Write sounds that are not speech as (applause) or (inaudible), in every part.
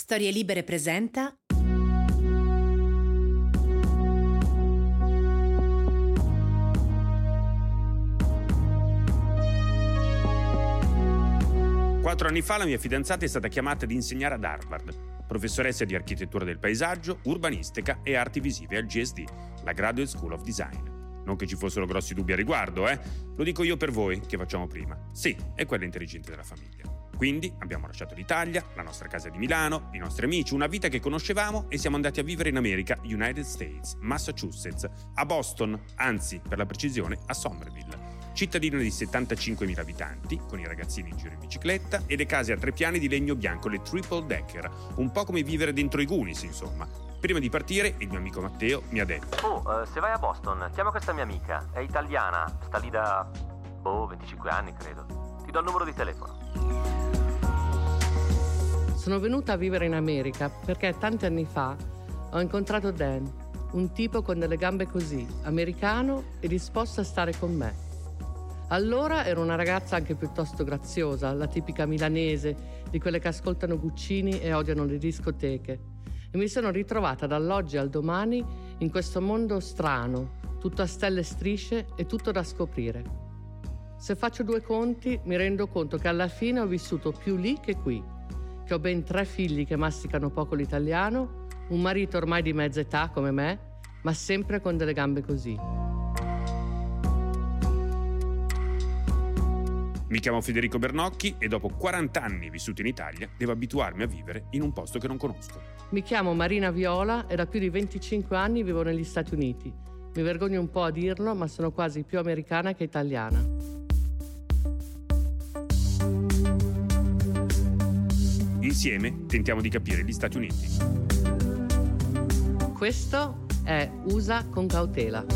Storie Libere presenta Quattro anni fa la mia fidanzata è stata chiamata ad insegnare ad Harvard, professoressa di architettura del paesaggio, urbanistica e arti visive al GSD, la Graduate School of Design. Non che ci fossero grossi dubbi a riguardo, eh? Lo dico io per voi, che facciamo prima. Sì, è quella intelligente della famiglia. Quindi abbiamo lasciato l'Italia, la nostra casa di Milano, i nostri amici, una vita che conoscevamo e siamo andati a vivere in America, United States, Massachusetts, a Boston, anzi, per la precisione, a Somerville. Cittadina di 75.000 abitanti, con i ragazzini in giro in bicicletta e le case a tre piani di legno bianco, le triple decker, un po' come vivere dentro i Goonies, insomma. Prima di partire, il mio amico Matteo mi ha detto: Oh, eh, se vai a Boston, chiama questa mia amica. È italiana, sta lì da. boh, 25 anni credo. Ti do il numero di telefono. Sono venuta a vivere in America perché tanti anni fa ho incontrato Dan, un tipo con delle gambe così, americano e disposto a stare con me. Allora ero una ragazza anche piuttosto graziosa, la tipica milanese, di quelle che ascoltano Guccini e odiano le discoteche. E mi sono ritrovata dall'oggi al domani in questo mondo strano, tutto a stelle e strisce e tutto da scoprire. Se faccio due conti, mi rendo conto che alla fine ho vissuto più lì che qui, che ho ben tre figli che masticano poco l'italiano, un marito ormai di mezza età come me, ma sempre con delle gambe così. Mi chiamo Federico Bernocchi e dopo 40 anni vissuti in Italia devo abituarmi a vivere in un posto che non conosco. Mi chiamo Marina Viola e da più di 25 anni vivo negli Stati Uniti. Mi vergogno un po' a dirlo, ma sono quasi più americana che italiana. Insieme tentiamo di capire gli Stati Uniti. Questo è USA con cautela.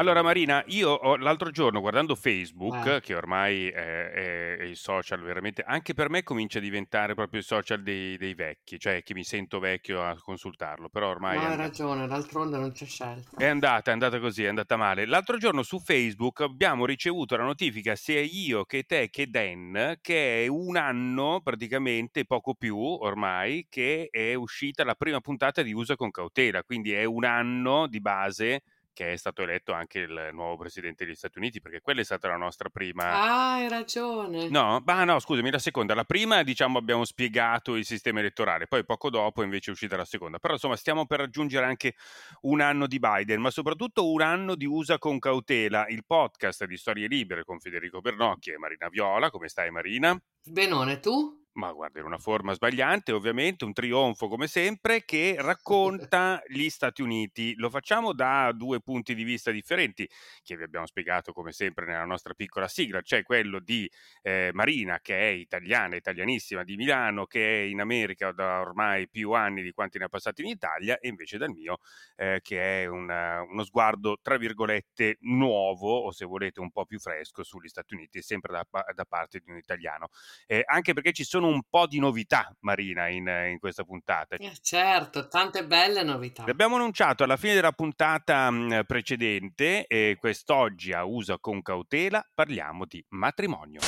Allora Marina, io ho, l'altro giorno guardando Facebook, Eh. che ormai è, è- è il social veramente, anche per me comincia a diventare proprio il social dei, dei vecchi, cioè che mi sento vecchio a consultarlo, però ormai No, hai andata, ragione, d'altronde non c'è scelta. è andata, è andata così, è andata male. L'altro giorno su Facebook abbiamo ricevuto la notifica sia io che te che Dan, che è un anno praticamente, poco più ormai, che è uscita la prima puntata di Usa con cautela, quindi è un anno di base che è stato eletto anche il nuovo presidente degli Stati Uniti, perché quella è stata la nostra prima... Ah, hai ragione. No, ma no, scusami, la seconda. La prima, diciamo, abbiamo spiegato il sistema elettorale, poi poco dopo invece è uscita la seconda. Però insomma, stiamo per raggiungere anche un anno di Biden, ma soprattutto un anno di USA con cautela, il podcast di Storie Libere con Federico Bernocchi e Marina Viola. Come stai Marina? Benone, tu? Ma guarda, in una forma sbagliante, ovviamente, un trionfo come sempre, che (laughs) racconta gli Stati Uniti. Lo facciamo da due punti di vista differenti, che vi abbiamo spiegato come sempre nella nostra piccola sigla, cioè quello di eh, Marina, che è italiana, italianissima di Milano, che è in America da ormai più anni di quanti ne ha passati in Italia, e invece dal mio, eh, che è una- uno sguardo, tra virgolette, nuovo, o se volete un po' più fresco, sugli Stati Uniti, sempre da, da parte di un italiano. Eh, anche perché ci sono un po' di novità, Marina, in, in questa puntata. Eh, certo, tante belle novità. L'abbiamo annunciato alla fine della puntata mh, precedente e quest'oggi a Usa con cautela parliamo di matrimonio.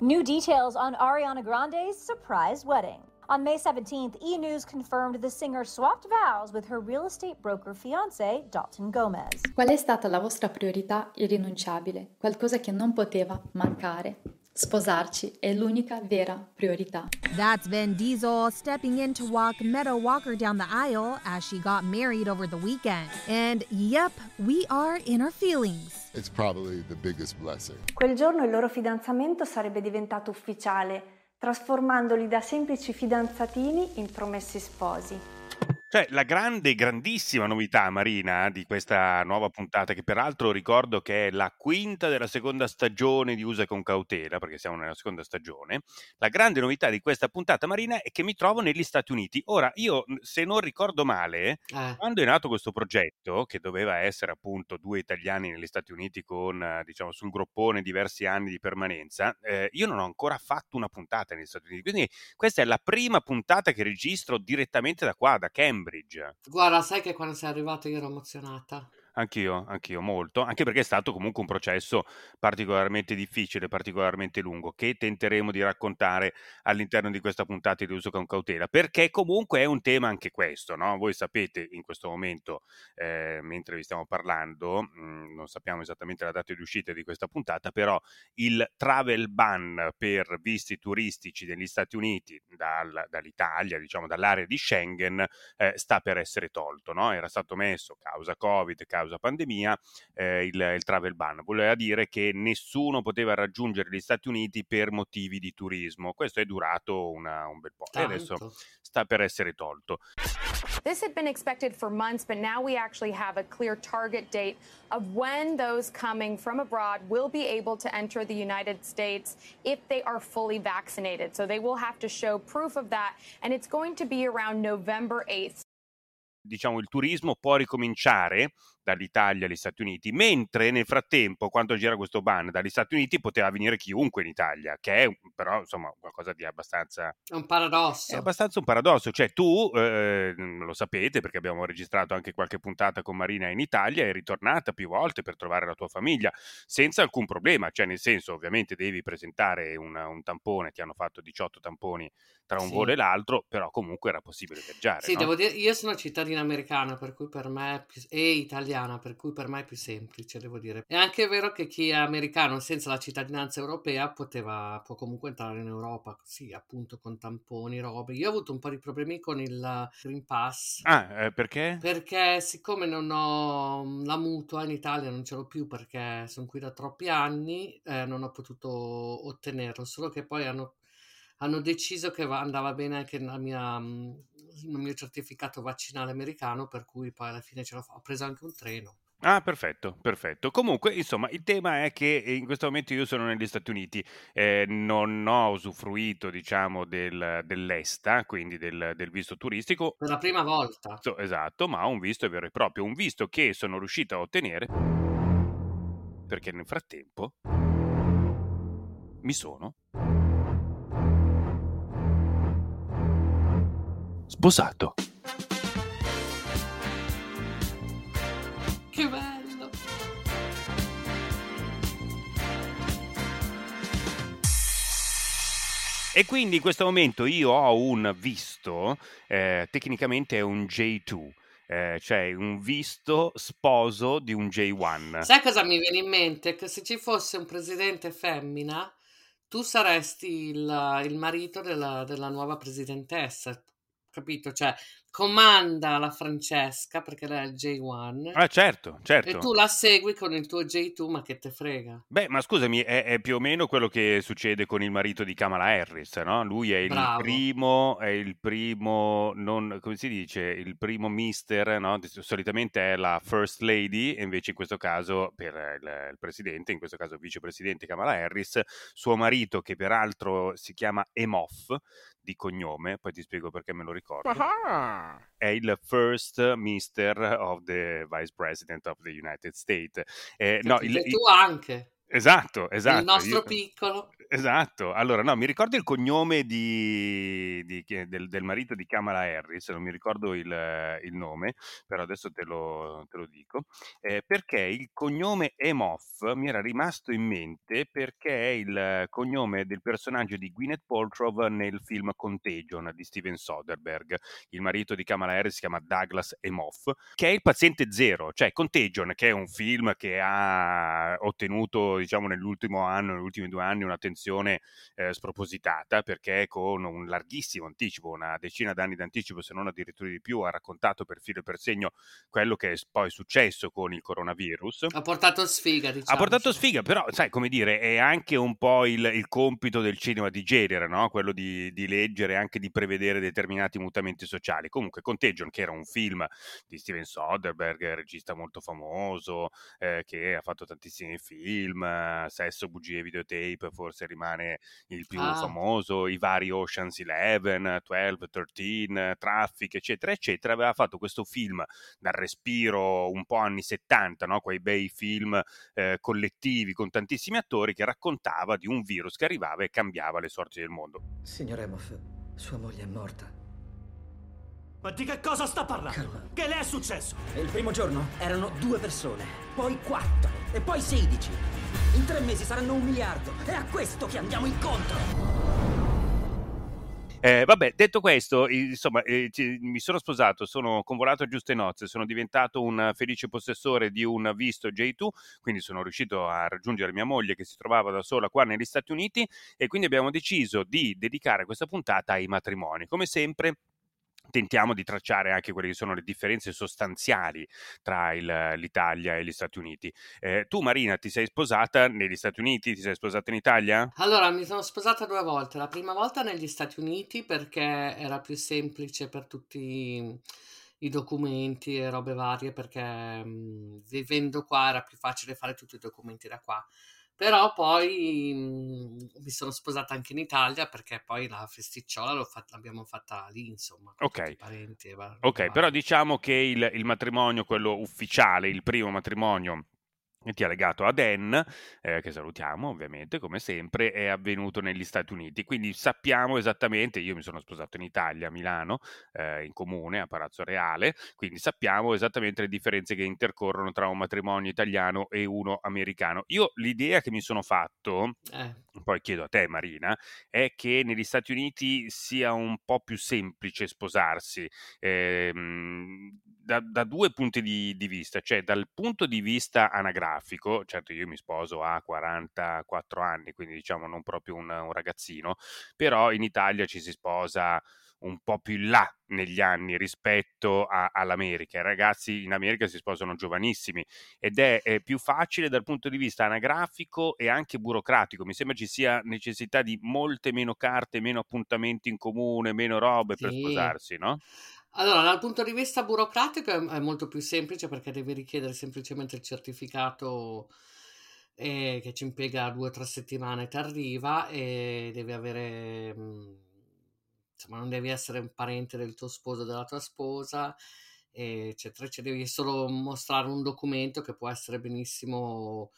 New details on Ariana Grande's surprise wedding. On May 17th, E! News confirmed the singer swapped vows with her real estate broker fiance, Dalton Gomez. Qual è stata la vostra priorità irrinunciabile? Qualcosa che non poteva mancare? Sposarci è l'unica vera priorità. That's Vin Diesel stepping in to walk Meadow Walker down the aisle as she got married over the weekend. And yep, we are in our feelings. It's probably the biggest blessing. Quel giorno il loro fidanzamento sarebbe diventato ufficiale, trasformandoli da semplici fidanzatini in promessi sposi. Cioè, la grande, grandissima novità, Marina, di questa nuova puntata, che peraltro ricordo che è la quinta della seconda stagione di Usa con cautela, perché siamo nella seconda stagione, la grande novità di questa puntata, Marina, è che mi trovo negli Stati Uniti. Ora, io, se non ricordo male, eh. quando è nato questo progetto, che doveva essere appunto due italiani negli Stati Uniti con, diciamo, sul groppone diversi anni di permanenza, eh, io non ho ancora fatto una puntata negli Stati Uniti. Quindi questa è la prima puntata che registro direttamente da qua, da Cambridge Cambridge. Guarda, sai che quando sei arrivato io ero emozionata. Anch'io, anch'io molto, anche perché è stato comunque un processo particolarmente difficile, particolarmente lungo, che tenteremo di raccontare all'interno di questa puntata di uso con cautela, perché comunque è un tema anche questo, no? Voi sapete in questo momento, eh, mentre vi stiamo parlando, mh, mm, non sappiamo esattamente la data di uscita di questa puntata, però il travel ban per visti turistici negli Stati Uniti dal, dall'Italia, diciamo dall'area di Schengen, eh, sta per essere tolto, no? Era stato messo causa Covid, causa causa pandemia eh, il, il, travel ban. Voleva dire che nessuno poteva raggiungere gli Stati Uniti per motivi di turismo. Questo è durato una, un bel po' Tanto. e adesso sta per essere tolto. This had been expected for months, but now we actually have a clear target date of when those coming from abroad will be able to enter the United States if they are fully vaccinated. So they will have to show proof of that, and it's going to be around November 8th. diciamo, il turismo può ricominciare dall'Italia agli Stati Uniti, mentre nel frattempo, quando gira questo ban dagli Stati Uniti, poteva venire chiunque in Italia, che è però insomma qualcosa di abbastanza... È un paradosso. È abbastanza un paradosso, cioè tu, eh, lo sapete perché abbiamo registrato anche qualche puntata con Marina in Italia, è ritornata più volte per trovare la tua famiglia, senza alcun problema, cioè nel senso ovviamente devi presentare una, un tampone, ti hanno fatto 18 tamponi tra un sì. volo e l'altro, però comunque era possibile viaggiare. Sì, no? devo dire, io sono cittadina americana, per cui per me, e italiana, per cui per me è più semplice, devo dire. È anche vero che chi è americano senza la cittadinanza europea poteva, può comunque entrare in Europa, sì, appunto con tamponi, robe. Io ho avuto un po' di problemi con il Green Pass. Ah, eh, perché? Perché siccome non ho la mutua in Italia, non ce l'ho più perché sono qui da troppi anni, eh, non ho potuto ottenerlo, solo che poi hanno hanno deciso che va, andava bene anche la mia, mhmm, il mio certificato vaccinale americano, per cui poi alla fine ce l'ho. Ho preso anche un treno. Ah, perfetto, perfetto. Comunque, insomma, il tema è che in questo momento io sono negli Stati Uniti, eh, non ho usufruito, diciamo, del, dell'ESTA, quindi del, del, visto turistico. Per la prima volta. Esatto, ma un visto vero e proprio, un visto che sono riuscito a ottenere perché nel frattempo mi sono sposato. Che bello! E quindi in questo momento io ho un visto, eh, tecnicamente è un J2. Eh, cioè un visto sposo di un J1. Sai cosa mi viene in mente? Che se ci fosse un presidente femmina, tu saresti il, il marito della, della nuova presidentessa, capito? Cioè, comanda la Francesca perché lei è il J1. Ah, certo, certo. E tu la segui con il tuo J2, ma che te frega? Beh, ma scusami, è, è più o meno quello che succede con il marito di Kamala Harris, no? Lui è il Bravo. primo, è il primo, non, come si dice, il primo mister, no? Solitamente è la first lady, e invece in questo caso per il, il presidente, in questo caso vicepresidente Kamala Harris, suo marito che peraltro si chiama Emoff, di cognome, poi ti spiego perché me lo ricordo. Ah è il first Mister of the Vice President of the United States. Eh, no, il, tu anche. Esatto, esatto. Il nostro Io... piccolo. Esatto, allora no, mi ricordo il cognome di, di, del, del, marito di Kamala Harris, non mi ricordo il, il nome, però adesso te lo, te lo dico, eh, perché il cognome Emoff mi era rimasto in mente perché è il cognome del personaggio di Gwyneth Paltrow nel film Contagion di Steven Soderbergh. Il marito di Kamala Harris si chiama Douglas Emoff, che è il paziente zero, cioè Contagion, che è un film che ha ottenuto diciamo, nell'ultimo anno, negli ultimi due anni, un'attenzione eh, spropositata perché con un larghissimo anticipo, una decina d'anni d'anticipo, se non addirittura di più, ha raccontato per filo e per segno quello che è poi successo con il coronavirus. Ha portato sfiga, diciamo. Ha portato sfiga, però, sai, come dire, è anche un po' il, il compito del cinema di genere, no? quello di, di leggere e anche di prevedere determinati mutamenti sociali. Comunque, Contagion, che era un film di Steven Soderbergh, regista molto famoso, eh, che ha fatto tantissimi film, Sesso, bugie, videotape, forse rimane il più ah. famoso, i vari Ocean's 11, 12, 13, Traffic, eccetera, eccetera, aveva fatto questo film dal respiro un po' anni 70, no? quei bei film eh, collettivi con tantissimi attori che raccontava di un virus che arrivava e cambiava le sorti del mondo. Signor Emoff, sua moglie è morta. Ma di che cosa sta parlando? Calma. Che le è successo? Il primo giorno erano due persone, poi quattro e poi sedici. In tre mesi saranno un miliardo. È a questo che andiamo incontro. Eh, vabbè, detto questo, insomma, eh, ci, mi sono sposato, sono convolato a giuste nozze, sono diventato un felice possessore di un visto J2, quindi sono riuscito a raggiungere mia moglie che si trovava da sola qua negli Stati Uniti e quindi abbiamo deciso di dedicare questa puntata ai matrimoni. Come sempre tentiamo di tracciare anche quelle che sono le differenze sostanziali tra il, l'Italia e gli Stati Uniti. Eh, tu Marina ti sei sposata negli Stati Uniti, ti sei sposata in Italia? Allora mi sono sposata due volte, la prima volta negli Stati Uniti perché era più semplice per tutti i documenti e robe varie perché mh, vivendo qua era più facile fare tutti i documenti da qua. Però poi mh, mi sono sposata anche in Italia perché poi la festicciola fatta, l'abbiamo fatta lì, insomma. Ok. Parenti, ok, però diciamo che il, il matrimonio, quello ufficiale, il primo matrimonio ti ha legato a Dan, eh, che salutiamo ovviamente come sempre, è avvenuto negli Stati Uniti. Quindi sappiamo esattamente, io mi sono sposato in Italia, a Milano, eh, in comune, a Palazzo Reale, quindi sappiamo esattamente le differenze che intercorrono tra un matrimonio italiano e uno americano. Io l'idea che mi sono fatto, eh. poi chiedo a te Marina, è che negli Stati Uniti sia un po' più semplice sposarsi. Ehm, da, da, due punti di, di, vista, cioè dal punto di vista anagrafico, certo io mi sposo a 44 anni, quindi diciamo non proprio un, un ragazzino, però in Italia ci si sposa un po' più in là negli anni rispetto a, all'America. I ragazzi in America si sposano giovanissimi ed è, è, più facile dal punto di vista anagrafico e anche burocratico. Mi sembra ci sia necessità di molte meno carte, meno appuntamenti in comune, meno robe sì. per sposarsi, no? Allora, dal punto di vista burocratico è, è molto più semplice perché devi richiedere semplicemente il certificato eh, che ci impiega due o tre settimane, ti arriva e devi avere, mh, insomma, non devi essere un parente del tuo sposo o della tua sposa, eccetera, eccetera, devi solo mostrare un documento che può essere benissimo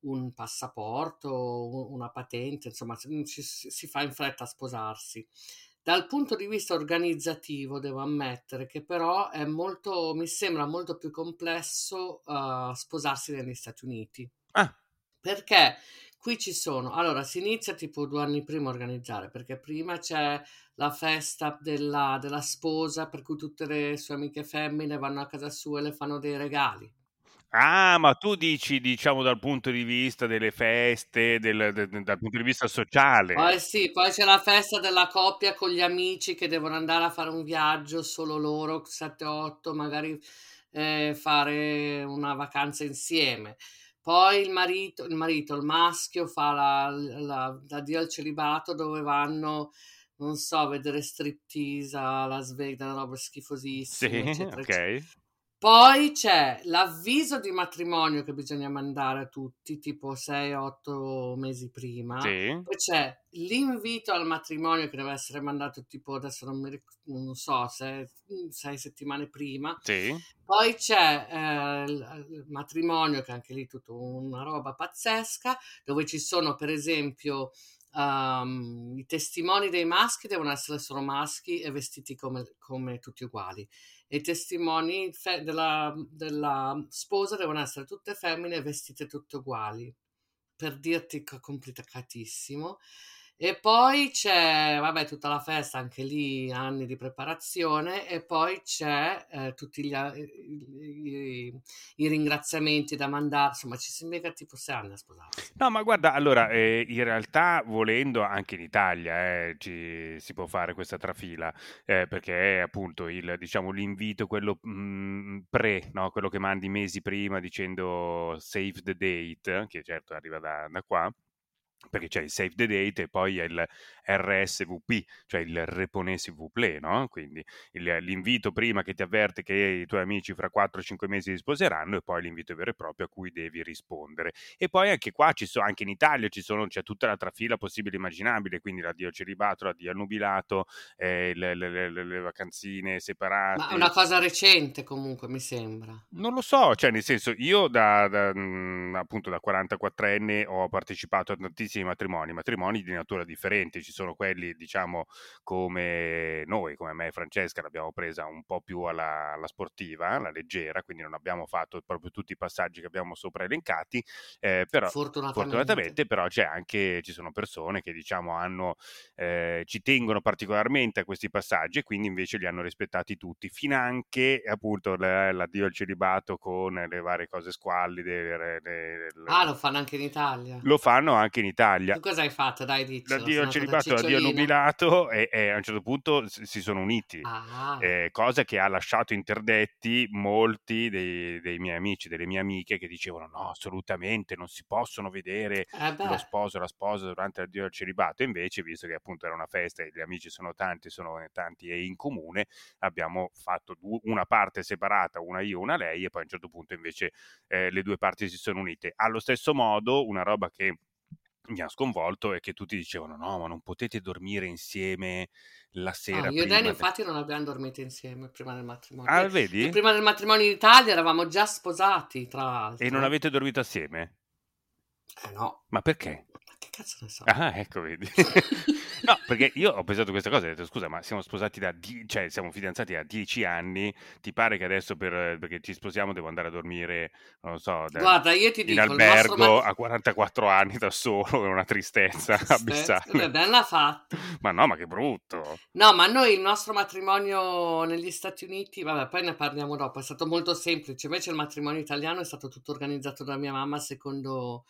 un passaporto, una patente, insomma, si, si fa in fretta a sposarsi. Dal punto di vista organizzativo devo ammettere che però è molto, mi sembra molto più complesso uh, sposarsi negli Stati Uniti. Ah. Perché qui ci sono, allora si inizia tipo due anni prima a organizzare, perché prima c'è la festa della, della sposa per cui tutte le sue amiche femmine vanno a casa sua e le fanno dei regali. Ah, ma tu dici, diciamo, dal punto di vista delle feste, del, de- de- dal punto di vista sociale. Poi sì, poi c'è la festa della coppia con gli amici che devono andare a fare un viaggio solo loro, 7-8, magari eh, fare una vacanza insieme. Poi il marito, il marito, il maschio fa la, la, l'addio al celibato dove vanno, non so, a vedere striptease a Las Vegas, una roba schifosissima, Sì, eccetera, ok. eccetera. Poi c'è l'avviso di matrimonio che bisogna mandare a tutti, tipo 6-8 mesi prima. Sì. Poi c'è l'invito al matrimonio che deve essere mandato tipo, adesso non mi ric- non so, 6 settimane prima. Sì. Poi c'è eh, il matrimonio, che anche lì è tutta una roba pazzesca, dove ci sono per esempio ehm, i testimoni dei maschi devono essere solo maschi e vestiti come, come tutti uguali i testimoni fe- della, della sposa devono essere tutte femmine vestite tutte uguali, per dirti che è complicatissimo. E poi c'è, vabbè, tutta la festa, anche lì anni di preparazione, e poi c'è eh, tutti gli, i, i- i ringraziamenti da mandare, insomma, ci si impiega tipo sei anni a sposarsi. No, ma guarda, allora, eh, in realtà volendo anche in Italia eh, ci, si può fare questa trafila, eh, perché è appunto il, diciamo, l'invito, quello mm, pre, no? quello che mandi mesi prima dicendo save the date, che certo arriva da, da qua, perché c'è il save the date e poi è il RSVP, cioè il repone s'il vous plaît, no? Quindi il- l'invito prima che ti avverte che i tuoi amici fra 4-5 mesi si sposeranno e poi l'invito vero e proprio a cui devi rispondere. E poi anche qua, ci sono, anche in Italia ci sono, c'è tutta la trafila possibile e immaginabile, quindi l'addio celibato, l'addio al nubilato, eh, le, le- le- le- vacanzine Ma è separate. una cosa recente comunque, mi sembra. Non lo so, cioè nel senso io da, da, mh, appunto da 44enne ho partecipato a tantissimi matrimoni, matrimoni di natura differente, ci sono quelli diciamo come noi, come me e Francesca l'abbiamo presa un po' più alla, alla sportiva, alla leggera, quindi non abbiamo fatto proprio tutti i passaggi che abbiamo sopra elencati, eh, però Fortunatamente. fortunatamente però c'è anche, ci sono persone che diciamo hanno, eh, ci tengono particolarmente a questi passaggi e quindi invece li hanno rispettati tutti, finanche appunto la- l'addio al celibato con le varie cose squallide, le- le- le- Ah, lo fanno anche in Italia. lo fanno anche in Italia. Tu cosa hai fatto? Dai, diccelo. L'addio al celibato, l'addio nubilato e, e a un certo punto si sono uniti, Ah, eh, cosa che ha lasciato interdetti molti dei, dei miei amici, delle mie amiche che dicevano no, assolutamente non si possono vedere eh lo sposo la sposa durante l'addio al celibato. Invece, visto che appunto era una festa e gli amici sono tanti, sono tanti e in comune, abbiamo fatto du- una parte separata, una io, una lei, e poi a un certo punto invece eh, le due parti si sono unite. Allo stesso modo, una roba che mi ha sconvolto è che tutti dicevano no, ma non potete dormire insieme la no, sera io e. Dani de-" infatti non abbiamo dormito insieme prima del matrimonio. Ah, vedi? prima del matrimonio in Italia eravamo già sposati, tra l'altro. E non avete dormito assieme? Eh no, Ma perché? Cazzo ne so? Ah, ecco, vedi. (laughs) No, perché io ho pensato questa cosa e ho detto, scusa, ma siamo sposati da, die- cioè siamo fidanzati da dieci anni, ti pare che adesso per, perché ci sposiamo devo andare a dormire, non lo so, da- Guarda, io ti in dico, albergo mat- a 44 anni da solo, è una tristezza abissale. ben l'ha fatto. Ma no, ma che brutto. No, ma noi il nostro matrimonio negli Stati Uniti, vabbè, poi ne parliamo dopo, è stato molto semplice. Invece il matrimonio italiano è stato tutto organizzato da mia mamma secondo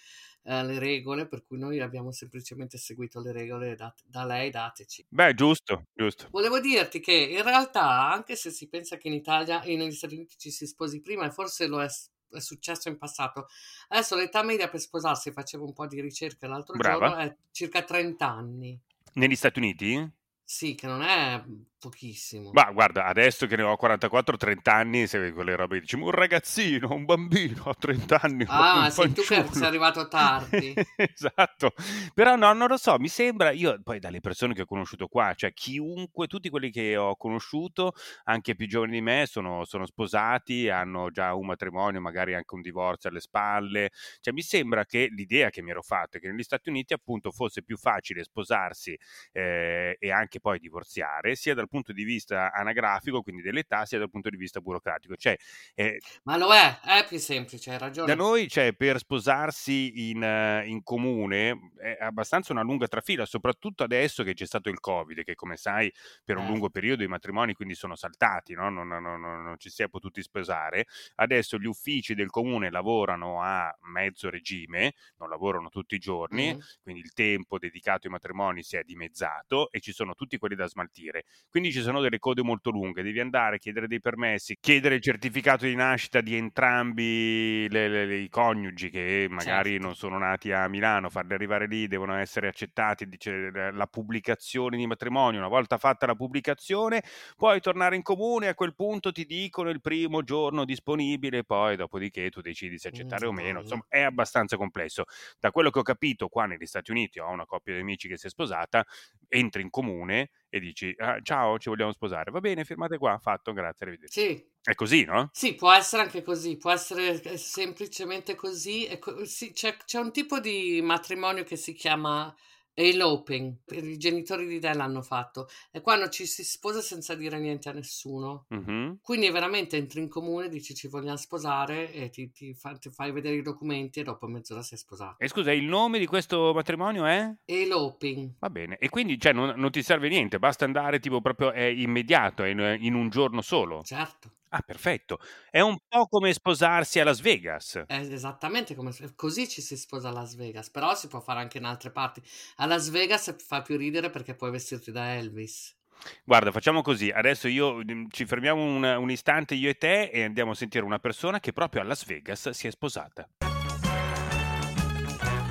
eh, le regole, per cui noi abbiamo semplicemente seguito le regole dat- da lei dateci. Beh, giusto, giusto. Volevo dirti che in realtà, anche se si pensa che in Italia e negli Stati Uniti ci si sposi prima, e forse lo è, è successo in passato, adesso l'età media per sposarsi, facevo un po' di ricerca l'altro Brava. giorno, è circa 30 anni. Negli Stati Uniti? Sì, che non è pochissimo. Ma guarda, adesso che ne ho 44, 30 anni, se quelle robe dici, un ragazzino, un bambino a 30 anni, Ah, sei tu che sei arrivato tardi. (laughs) esatto, però no, non lo so, mi sembra, io poi dalle persone che ho conosciuto qua, cioè chiunque, tutti quelli che ho conosciuto, anche più giovani di me, sono, sono sposati, hanno già un matrimonio, magari anche un divorzio alle spalle, cioè mi sembra che l'idea che mi ero fatta è che negli Stati Uniti appunto fosse più facile sposarsi eh, e anche poi divorziare, sia dal punto di vista anagrafico, quindi dell'età, sia dal punto di vista burocratico, cioè eh, Ma lo è, è più semplice, hai da ragione. noi, cioè, per sposarsi in, eh, in comune è abbastanza una lunga trafila, soprattutto adesso che c'è stato il Covid, che come sai per un Eh. lungo periodo i matrimoni quindi sono saltati, no? non, non- non- non ci si è potuti sposare. Adesso gli uffici del comune lavorano a mezzo regime, non lavorano tutti i giorni, Mm. quindi il tempo dedicato ai matrimoni si è dimezzato e ci sono tutti quelli da smaltire. Quindi ci sono delle code molto lunghe, devi andare a chiedere dei permessi, chiedere il certificato di nascita di entrambi le- le- le- i coniugi che magari Certo. non sono nati a Milano, farli arrivare lì, devono essere accettati, dice la- pubblicazione di matrimonio, una volta fatta la pubblicazione puoi tornare in comune, a quel punto ti dicono il primo giorno disponibile, poi dopodiché tu decidi se accettare o meno, insomma è abbastanza complesso. Da quello che ho capito qua negli Stati Uniti ho una coppia di amici che si è sposata, entri in comune e dici "Ah, ciao, ci vogliamo sposare, va bene, firmate qua, fatto, grazie, arrivederci. Sì, È così, no? sì, può essere anche così, può essere eh, semplicemente così. co- sì, c'è, c'è un tipo di matrimonio che si chiama eloping, i genitori di Dan l'hanno fatto, è quando ci si sposa senza dire niente a nessuno. Mhm. Quindi veramente entri in comune, dici ci vogliamo sposare e ti, ti fa- ti fai vedere i documenti e dopo mezz'ora sei sposato. E scusa, il nome di questo matrimonio è? Eloping. Va bene, e quindi cioè, non, non ti serve niente, basta andare tipo proprio è immediato, è in, in un giorno solo. Certo. Ah, perfetto. È un po' come sposarsi a Las Vegas. È esattamente come così ci si sposa a Las Vegas, però si può fare anche in altre parti. A Las Vegas fa più ridere perché puoi vestirti da Elvis. Guarda, facciamo così. Adesso io mm, ci fermiamo un, un istante io e te e andiamo a sentire una persona che proprio a Las Vegas si è sposata.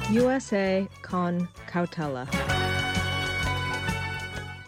USA con cautela.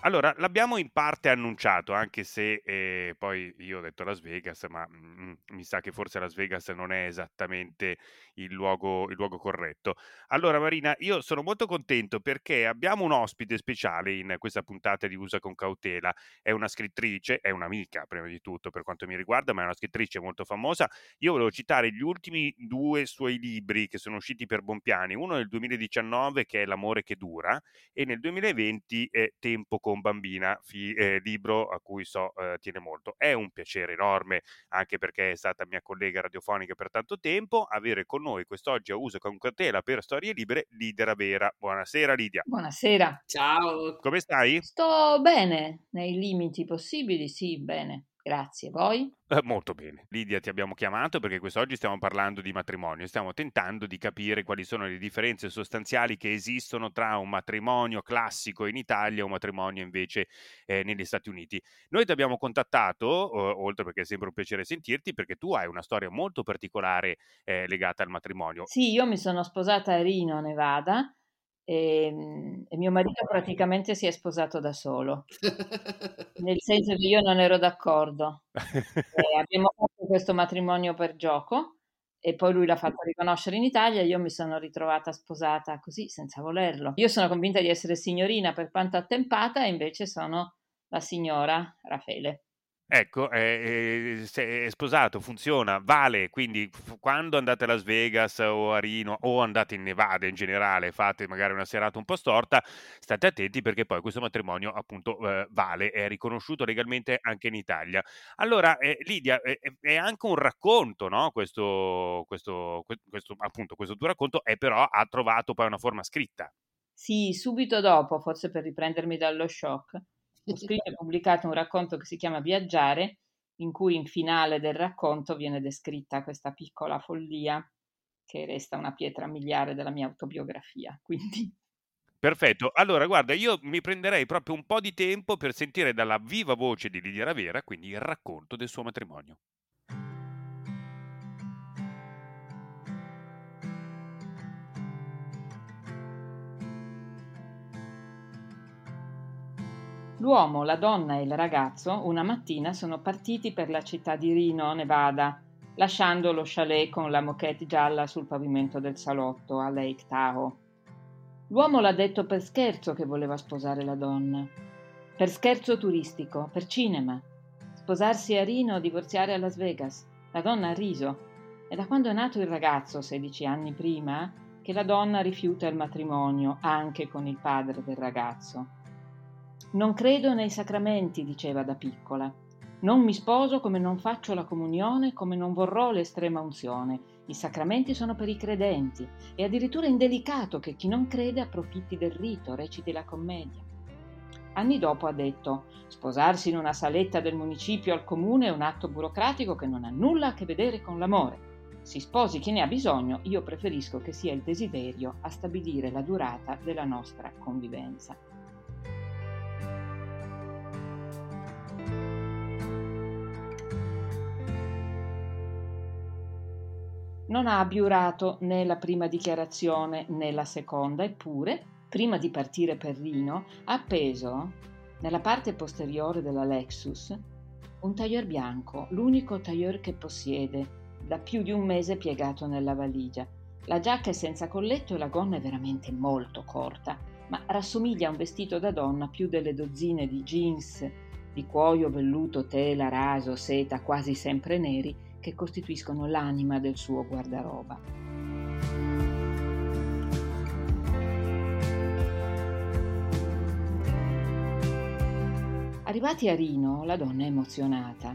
Allora, l'abbiamo in parte annunciato, anche se eh, poi io ho detto Las Vegas, ma mm, mi sa che forse Las Vegas non è esattamente il luogo, il luogo corretto. Allora, Marina, io sono molto contento perché abbiamo un ospite speciale in questa puntata di Usa con cautela. È una scrittrice, è un'amica prima di tutto per quanto mi riguarda, ma è una scrittrice molto famosa. Io volevo citare gli ultimi due suoi libri che sono usciti per Bompiani, uno nel 2019 che è L'amore che dura e nel 2020 è Tempo con bambina, fi- eh, libro a cui so eh, tiene molto. È un piacere enorme, anche perché è stata mia collega radiofonica per tanto tempo, avere con noi quest'oggi a uso con cautela per Storie Libere Lidia Ravera. Buonasera Lidia. Buonasera. Ciao. Come stai? Sto bene, nei limiti possibili, sì, bene. Grazie. Voi? Eh, molto bene. Lidia, ti abbiamo chiamato perché quest'oggi stiamo parlando di matrimonio. Stiamo tentando di capire quali sono le differenze sostanziali che esistono tra un matrimonio classico in Italia e un matrimonio invece eh, negli Stati Uniti. Noi ti abbiamo contattato, eh, oltre perché è sempre un piacere sentirti, perché tu hai una storia molto particolare eh, legata al matrimonio. Sì, io mi sono sposata a Reno, Nevada. E, e, mio marito praticamente si è sposato da solo, (laughs) nel senso che io non ero d'accordo. (laughs) E abbiamo fatto questo matrimonio per gioco e poi lui l'ha fatto riconoscere in Italia, io mi sono ritrovata sposata così senza volerlo. Io sono convinta di essere signorina per quanto attempata e invece sono la signora Raffaele. Ecco, è, è, è, sposato, funziona, vale, quindi f- quando andate a Las Vegas o a Reno o andate in Nevada in generale, fate magari una serata un po' storta, state attenti perché poi questo matrimonio appunto eh, vale, è riconosciuto legalmente anche in Italia. Allora, eh, Lidia, è, è, anche un racconto, no? Questo, questo, questo, appunto, questo tuo racconto è però ha trovato poi una forma scritta. Sì, subito dopo, forse per riprendermi dallo shock ho (laughs) scritto e pubblicato un racconto che si chiama Viaggiare, in cui in finale del racconto viene descritta questa piccola follia che resta una pietra miliare della mia autobiografia. (laughs) Quindi Perfetto, allora guarda, io mi prenderei proprio un po' di tempo per sentire dalla viva voce di Lidia Ravera, quindi il racconto del suo matrimonio. L'uomo, la donna e il ragazzo una mattina sono partiti per la città di Reno, Nevada, lasciando lo chalet con la moquette gialla sul pavimento del salotto a Lake Tahoe. L'uomo l'ha detto per scherzo che voleva sposare la donna. Per scherzo turistico, per cinema. Sposarsi a Reno, divorziare a Las Vegas. La donna ha riso. È da quando è nato il ragazzo, 16 anni prima, che la donna rifiuta il matrimonio anche con il padre del ragazzo. Non credo nei sacramenti, diceva da piccola. Non mi sposo come non faccio la comunione, come non vorrò l'estrema unzione. I sacramenti sono per i credenti. È addirittura indelicato che chi non crede approfitti del rito, reciti la commedia. Anni dopo ha detto: Sposarsi in una saletta del municipio al comune è un atto burocratico che non ha nulla a che vedere con l'amore. Si sposi chi ne ha bisogno, io preferisco che sia il desiderio a stabilire la durata della nostra convivenza. Non ha abiurato né la prima dichiarazione né la seconda, eppure, prima di partire per Rino, ha appeso, nella parte posteriore della Lexus, un tailleur bianco, l'unico tailleur che possiede, da più di un mese piegato nella valigia. La giacca è senza colletto e la gonna è veramente molto corta, ma rassomiglia a un vestito da donna più delle dozzine di jeans di cuoio, velluto, tela, raso, seta, quasi sempre neri, che costituiscono l'anima del suo guardaroba. Arrivati a Rino, la donna è emozionata.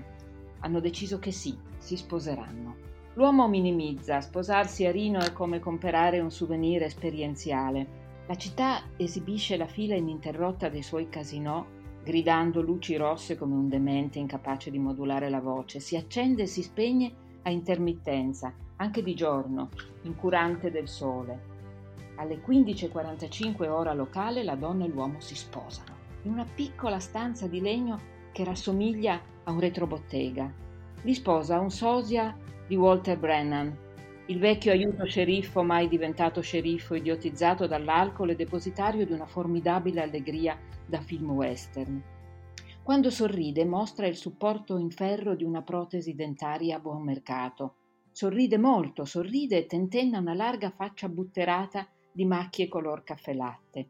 Hanno deciso che sì, si sposeranno. L'uomo minimizza, sposarsi a Rino è come comprare un souvenir esperienziale. La città esibisce la fila ininterrotta dei suoi casinò gridando luci rosse come un demente incapace di modulare la voce. Si accende e si spegne a intermittenza, anche di giorno, incurante del sole. Alle 15.45 ora locale la donna e l'uomo si sposano, in una piccola stanza di legno che rassomiglia a un retrobottega. Li sposa un sosia di Walter Brennan, il vecchio aiuto sceriffo mai diventato sceriffo idiotizzato dall'alcol e depositario di una formidabile allegria da film western. Quando sorride mostra il supporto in ferro di una protesi dentaria a buon mercato. Sorride molto, sorride e tentenna una larga faccia butterata di macchie color caffè latte.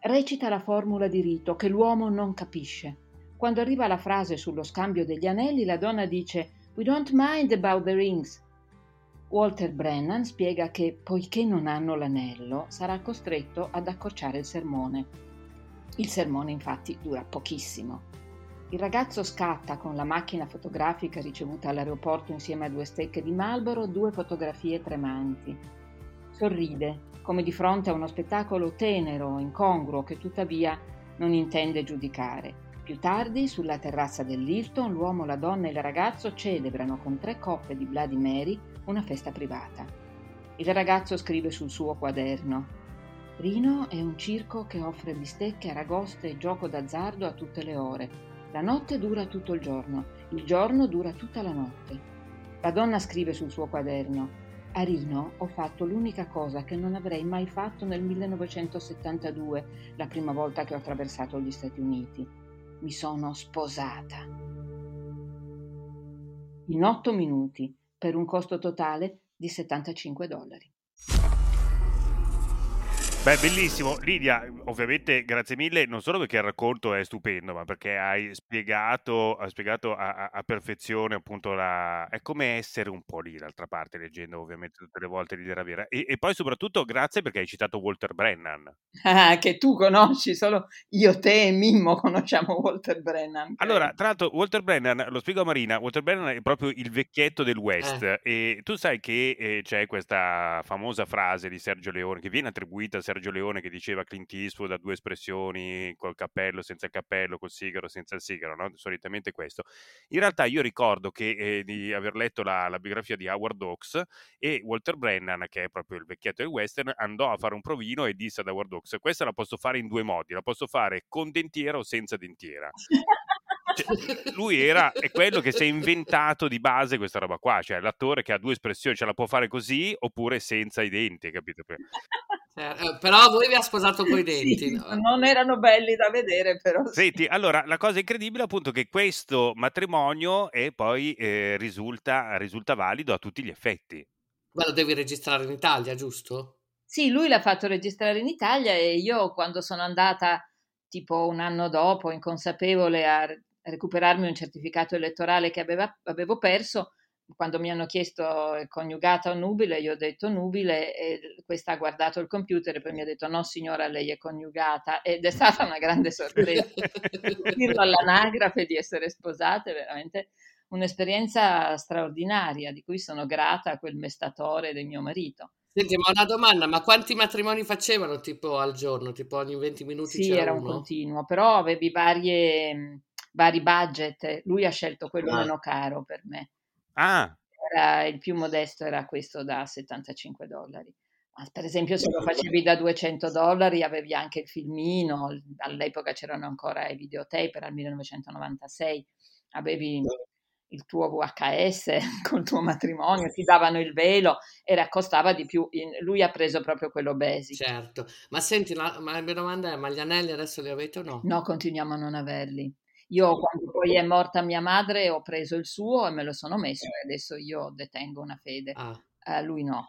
Recita la formula di rito che l'uomo non capisce. Quando arriva la frase sullo scambio degli anelli, la donna dice We don't mind about the rings. Walter Brennan spiega che, poiché non hanno l'anello, sarà costretto ad accorciare il sermone. Il sermone infatti dura pochissimo. Il ragazzo scatta con la macchina fotografica ricevuta all'aeroporto insieme a due stecche di Marlboro due fotografie tremanti. Sorride, come di fronte a uno spettacolo tenero, incongruo, che tuttavia non intende giudicare. Più tardi, sulla terrazza dell'Hilton, l'uomo, la donna e il ragazzo celebrano con tre coppe di Bloody Mary una festa privata. Il ragazzo scrive sul suo quaderno Rino è un circo che offre bistecche, aragoste e gioco d'azzardo a tutte le ore. La notte dura tutto il giorno, il giorno dura tutta la notte. La donna scrive sul suo quaderno a Rino ho fatto l'unica cosa che non avrei mai fatto nel 1972, la prima volta che ho attraversato gli Stati Uniti. Mi sono sposata. In otto minuti, per un costo totale di 75 dollari. Beh, bellissimo. Lidia, ovviamente grazie mille, non solo perché il racconto è stupendo, ma perché hai spiegato, hai spiegato a, a- a perfezione appunto la... è come essere un po' lì, d'altra parte, leggendo ovviamente tutte le volte di Vera. E, e poi soprattutto grazie perché hai citato Walter Brennan. Ah, che tu conosci, solo io, te e Mimmo conosciamo Walter Brennan. Allora, tra l'altro, Walter Brennan, lo spiego a Marina, Walter Brennan è proprio il vecchietto del West Eh. e tu sai che eh, c'è questa famosa frase di Sergio Leone che viene attribuita a Sergio Leone che diceva Clint Eastwood ha due espressioni, col cappello, senza il cappello, col sigaro, senza il sigaro, no? solitamente questo. In realtà io ricordo che eh, di aver letto la, la biografia di Howard Hawks e Walter Brennan, che è proprio il vecchietto del western, andò a fare un provino e disse ad Howard Hawks, questa la posso fare in due modi, la posso fare con dentiera o senza dentiera. Cioè, lui era è quello che si è inventato di base questa roba qua, cioè l'attore che ha due espressioni, ce la può fare così oppure senza i denti, capito? Eh, però voi vi ha sposato coi (laughs) denti. Sì, no? non erano belli da vedere, però. Senti, allora la cosa incredibile appunto è che questo matrimonio e poi eh, risulta, risulta valido a tutti gli effetti. Ma lo devi registrare in Italia, giusto? Sì, lui l'ha fatto registrare in Italia e io quando sono andata tipo un anno dopo, inconsapevole a re- recuperarmi un certificato elettorale che aveva- avevo perso, quando mi hanno chiesto è coniugata o nubile, io ho detto nubile e questa ha guardato il computer e poi mi ha detto no signora, lei è coniugata ed è stata una grande (laughs) sorpresa. Dirlo all'anagrafe di essere sposate è veramente un'esperienza straordinaria di cui sono grata a quel mestatore del mio marito. Senti, ma una domanda, ma quanti matrimoni facevano tipo al giorno? Tipo ogni 20 minuti Sì, era un uno? continuo, però avevi varie, vari budget. Lui ha scelto quello Ah. meno caro per me. Ah, Era- il più modesto era questo da 75 dollari. Ma per esempio, se lo facevi da 200 dollari avevi anche il filmino. il- All'epoca c'erano ancora i videotape, era il 1996. Avevi il tuo VHS (laughs) col tuo matrimonio, ti davano il velo, era, costava di più. Lui ha preso proprio quello basic. Certo. Ma senti, la, ma la mia domanda è, ma gli anelli adesso li avete o no? No, continuiamo a non averli. Io quando poi è morta mia madre ho preso il suo e me lo sono messo e adesso io detengo una fede. Ah, Eh, lui no.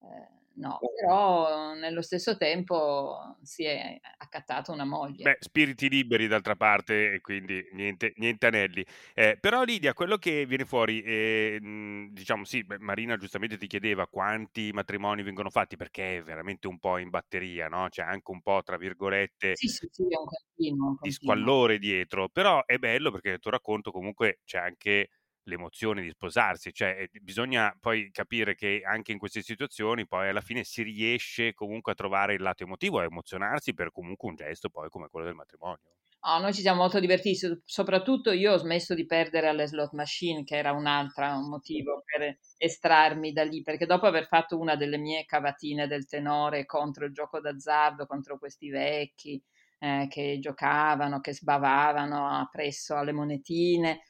Eh, no, però nello stesso tempo si è accattato una moglie. Beh, spiriti liberi d'altra parte e quindi niente, niente anelli. Eh, però Lidia, quello che viene fuori, eh, diciamo sì, beh, Marina giustamente ti chiedeva quanti matrimoni vengono fatti perché è veramente un po' in batteria, no? C'è anche un po', tra virgolette, sì, sì, sì, un continuo, un di squallore dietro, però è bello perché nel tuo racconto comunque c'è anche l'emozione di sposarsi, cioè bisogna poi capire che anche in queste situazioni poi alla fine si riesce comunque a trovare il lato emotivo, a emozionarsi per comunque un gesto poi come quello del matrimonio. Oh, noi ci siamo molto divertiti, soprattutto io ho smesso di perdere alle slot machine, che era un altro motivo per estrarmi da lì, perché dopo aver fatto una delle mie cavatine del tenore contro il gioco d'azzardo, contro questi vecchi eh, che giocavano, che sbavavano presso alle monetine,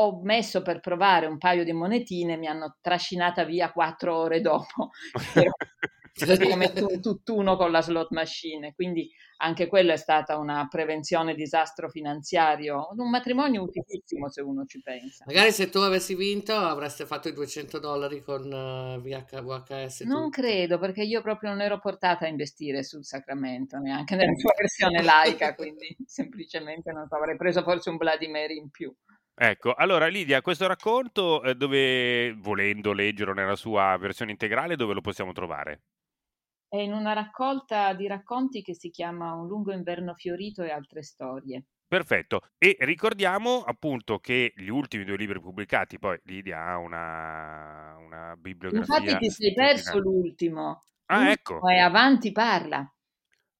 ho messo per provare un paio di monetine, mi hanno trascinata via quattro ore dopo. (laughs) praticamente un tutt'uno con la slot machine, quindi anche quella è stata una prevenzione disastro finanziario, un matrimonio utilissimo se uno ci pensa. Magari se tu avessi vinto avreste fatto i 200 dollari con uh, VH, VHS. Non tutto. credo, perché io proprio non ero portata a investire sul sacramento, neanche nella sua (laughs) versione laica, quindi semplicemente non so, avrei preso forse un Vladimir in più. Ecco, allora Lidia, questo racconto eh, dove, volendo leggerlo nella sua versione integrale, dove lo possiamo trovare? È in una raccolta di racconti che si chiama Un lungo inverno fiorito e altre storie. Perfetto. E ricordiamo appunto che gli ultimi due libri pubblicati, poi Lidia ha una, una bibliografia. Infatti ti sei perso l'ultimo. Ah, l'ultimo ecco. È Avanti parla.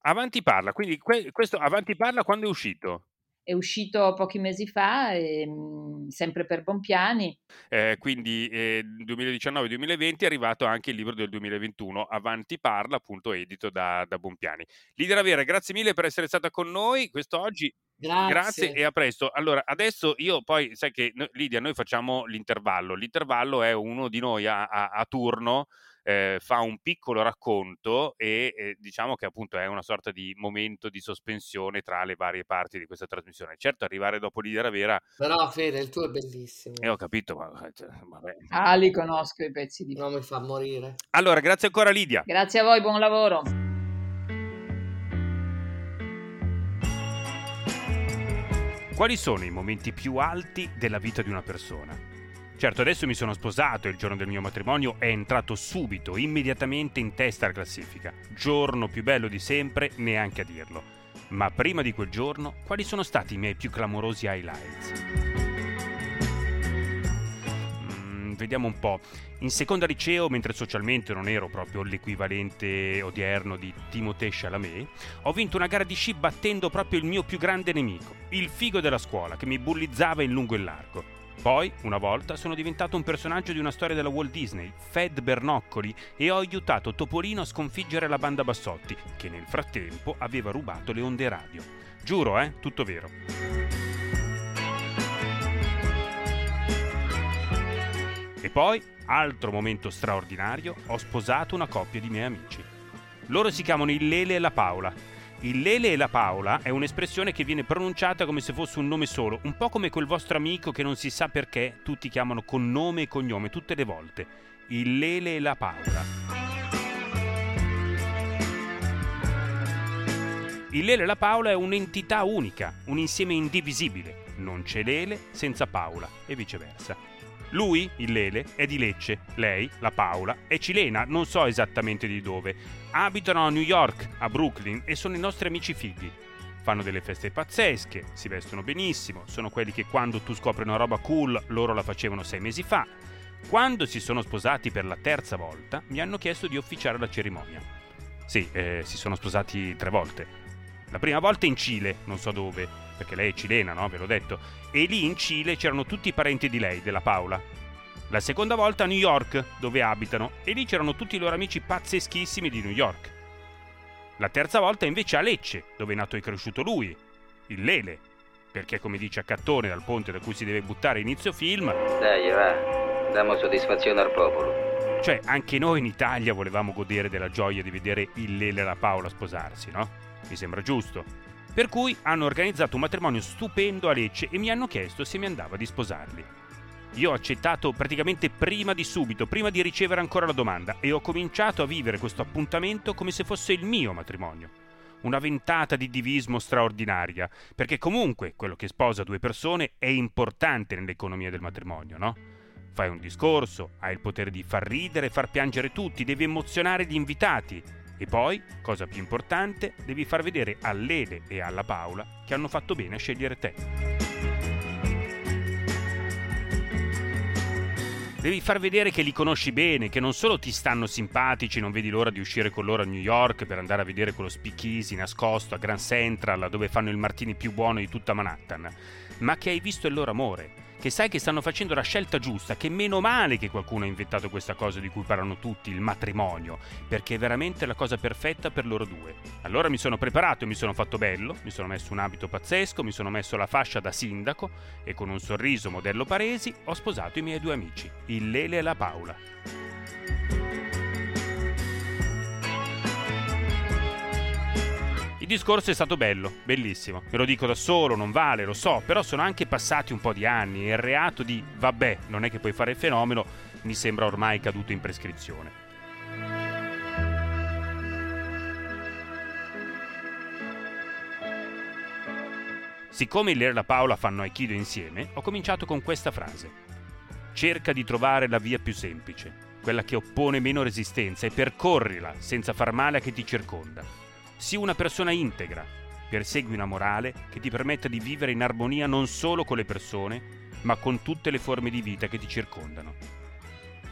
Avanti parla, quindi que- questo Avanti parla quando è uscito? È uscito pochi mesi fa, e, mhmm, sempre per Bompiani. Eh, quindi eh, 2019-2020 è arrivato anche il libro del 2021, Avanti Parla, appunto edito da, da Bompiani. Lidia Ravera, grazie mille per essere stata con noi quest'oggi. Grazie. Grazie e a presto. Allora, adesso io poi, sai che Lidia, noi facciamo l'intervallo. L'intervallo è uno di noi a, a, a turno eh, fa un piccolo racconto e eh, diciamo che appunto è una sorta di momento di sospensione tra le varie parti di questa trasmissione. Certo, arrivare dopo l'idea vera. Però Fede, il tuo è bellissimo. E eh, ho capito, ma cioè, vabbè. Ah, li conosco i pezzi di... Non mi fa morire. Allora, grazie ancora Lidia. Grazie a voi, buon lavoro. Quali sono i momenti più alti della vita di una persona? Certo, adesso mi sono sposato e il giorno del mio matrimonio è entrato subito, immediatamente in testa alla classifica. Giorno più bello di sempre, neanche a dirlo. Ma prima di quel giorno, quali sono stati i miei più clamorosi highlights? Mm, vediamo un po'. In seconda liceo, mentre socialmente non ero proprio l'equivalente odierno di Timothée Chalamet, ho vinto una gara di sci battendo proprio il mio più grande nemico, il figo della scuola, che mi bullizzava in lungo e largo. Poi, una volta, sono diventato un personaggio di una storia della Walt Disney, Fed Bernoccoli, e ho aiutato Topolino a sconfiggere la banda Bassotti, che nel frattempo aveva rubato le onde radio. Giuro, eh? Tutto vero. E poi, altro momento straordinario, ho sposato una coppia di miei amici. Loro si chiamano il Lele e la Paola il Lele e la Paola è un'espressione che viene pronunciata come se fosse un nome solo, un po' come quel vostro amico che non si sa perché tutti chiamano con nome e cognome tutte le volte. Il Lele e la Paola. Il Lele e la Paola è un'entità unica, un insieme indivisibile. Non c'è Lele senza Paola e viceversa. Lui, il Lele, è di Lecce, lei, la Paola, è cilena, non so esattamente di dove. Abitano a New York, a Brooklyn e sono i nostri amici figli. Fanno delle feste pazzesche, si vestono benissimo, sono quelli che quando tu scopri una roba cool loro la facevano sei mesi fa. Quando si sono sposati per la terza volta mi hanno chiesto di officiare la cerimonia. Sì, eh, si sono sposati tre volte. La prima volta in Cile, non so dove, perché lei è cilena, no? Ve l'ho detto. E lì in Cile c'erano tutti i parenti di lei, della Paola. La seconda volta a New York, dove abitano, e lì c'erano tutti i loro amici pazzeschissimi di New York. La terza volta invece a Lecce, dove è nato e cresciuto lui, il Lele. Perché come dice Accattone dal ponte da cui si deve buttare inizio film... Dai, va, diamo soddisfazione al popolo. Cioè, anche noi in Italia volevamo godere della gioia di vedere il Lele e la Paola sposarsi, no? mi sembra giusto. Per cui hanno organizzato un matrimonio stupendo a Lecce e mi hanno chiesto se mi andava di sposarli. Io ho accettato praticamente prima di subito, prima di ricevere ancora la domanda e ho cominciato a vivere questo appuntamento come se fosse il mio matrimonio. Una ventata di divismo straordinaria, perché comunque quello che sposa due persone è importante nell'economia del matrimonio, no? Fai un discorso, hai il potere di far ridere e far piangere tutti, devi emozionare gli invitati. E poi, cosa più importante, devi far vedere a Lele e alla Paola che hanno fatto bene a scegliere te. Devi far vedere che li conosci bene, che non solo ti stanno simpatici, non vedi l'ora di uscire con loro a New York per andare a vedere quello speakeasy nascosto a Grand Central dove fanno il martini più buono di tutta Manhattan, ma che hai visto il loro amore, che sai che stanno facendo la scelta giusta, che meno male che qualcuno ha inventato questa cosa di cui parlano tutti, il matrimonio, perché è veramente la cosa perfetta per loro due. Allora mi sono preparato e mi sono fatto bello, mi sono messo un abito pazzesco, mi sono messo la fascia da sindaco e con un sorriso modello Paresi ho sposato i miei due amici, il Lele e la Paola. Discorso è stato bello, bellissimo. Me lo dico da solo, non vale, lo so, però sono anche passati un po' di anni e il reato di vabbè, non è che puoi fare il fenomeno, mi sembra ormai caduto in prescrizione. Siccome il e la Paola fanno Aikido insieme, ho cominciato con questa frase. Cerca di trovare la via più semplice, quella che oppone meno resistenza e percorrila senza far male a chi ti circonda. Sii una persona integra, persegui una morale che ti permetta di vivere in armonia non solo con le persone, ma con tutte le forme di vita che ti circondano.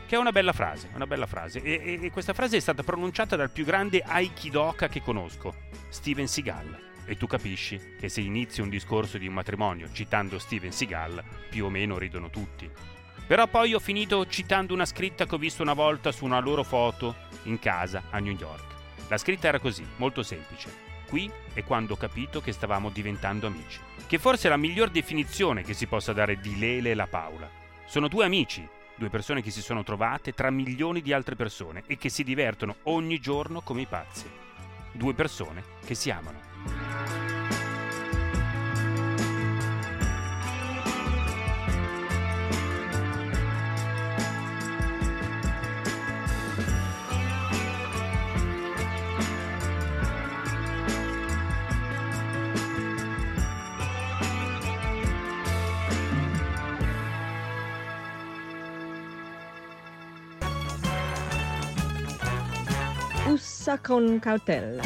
Che è una bella frase, una bella frase. E, e, e questa frase è stata pronunciata dal più grande Aikidoka che conosco, Steven Seagal. E tu capisci che se inizi un discorso di un matrimonio citando Steven Seagal, più o meno ridono tutti. Però poi ho finito citando una scritta che ho visto una volta su una loro foto in casa a New York. La scritta era così, molto semplice. Qui è quando ho capito che stavamo diventando amici. Che forse è la miglior definizione che si possa dare di Lele e la Paola. Sono due amici, due persone che si sono trovate tra milioni di altre persone e che si divertono ogni giorno come i pazzi. Due persone che si amano. Ussa con cautela.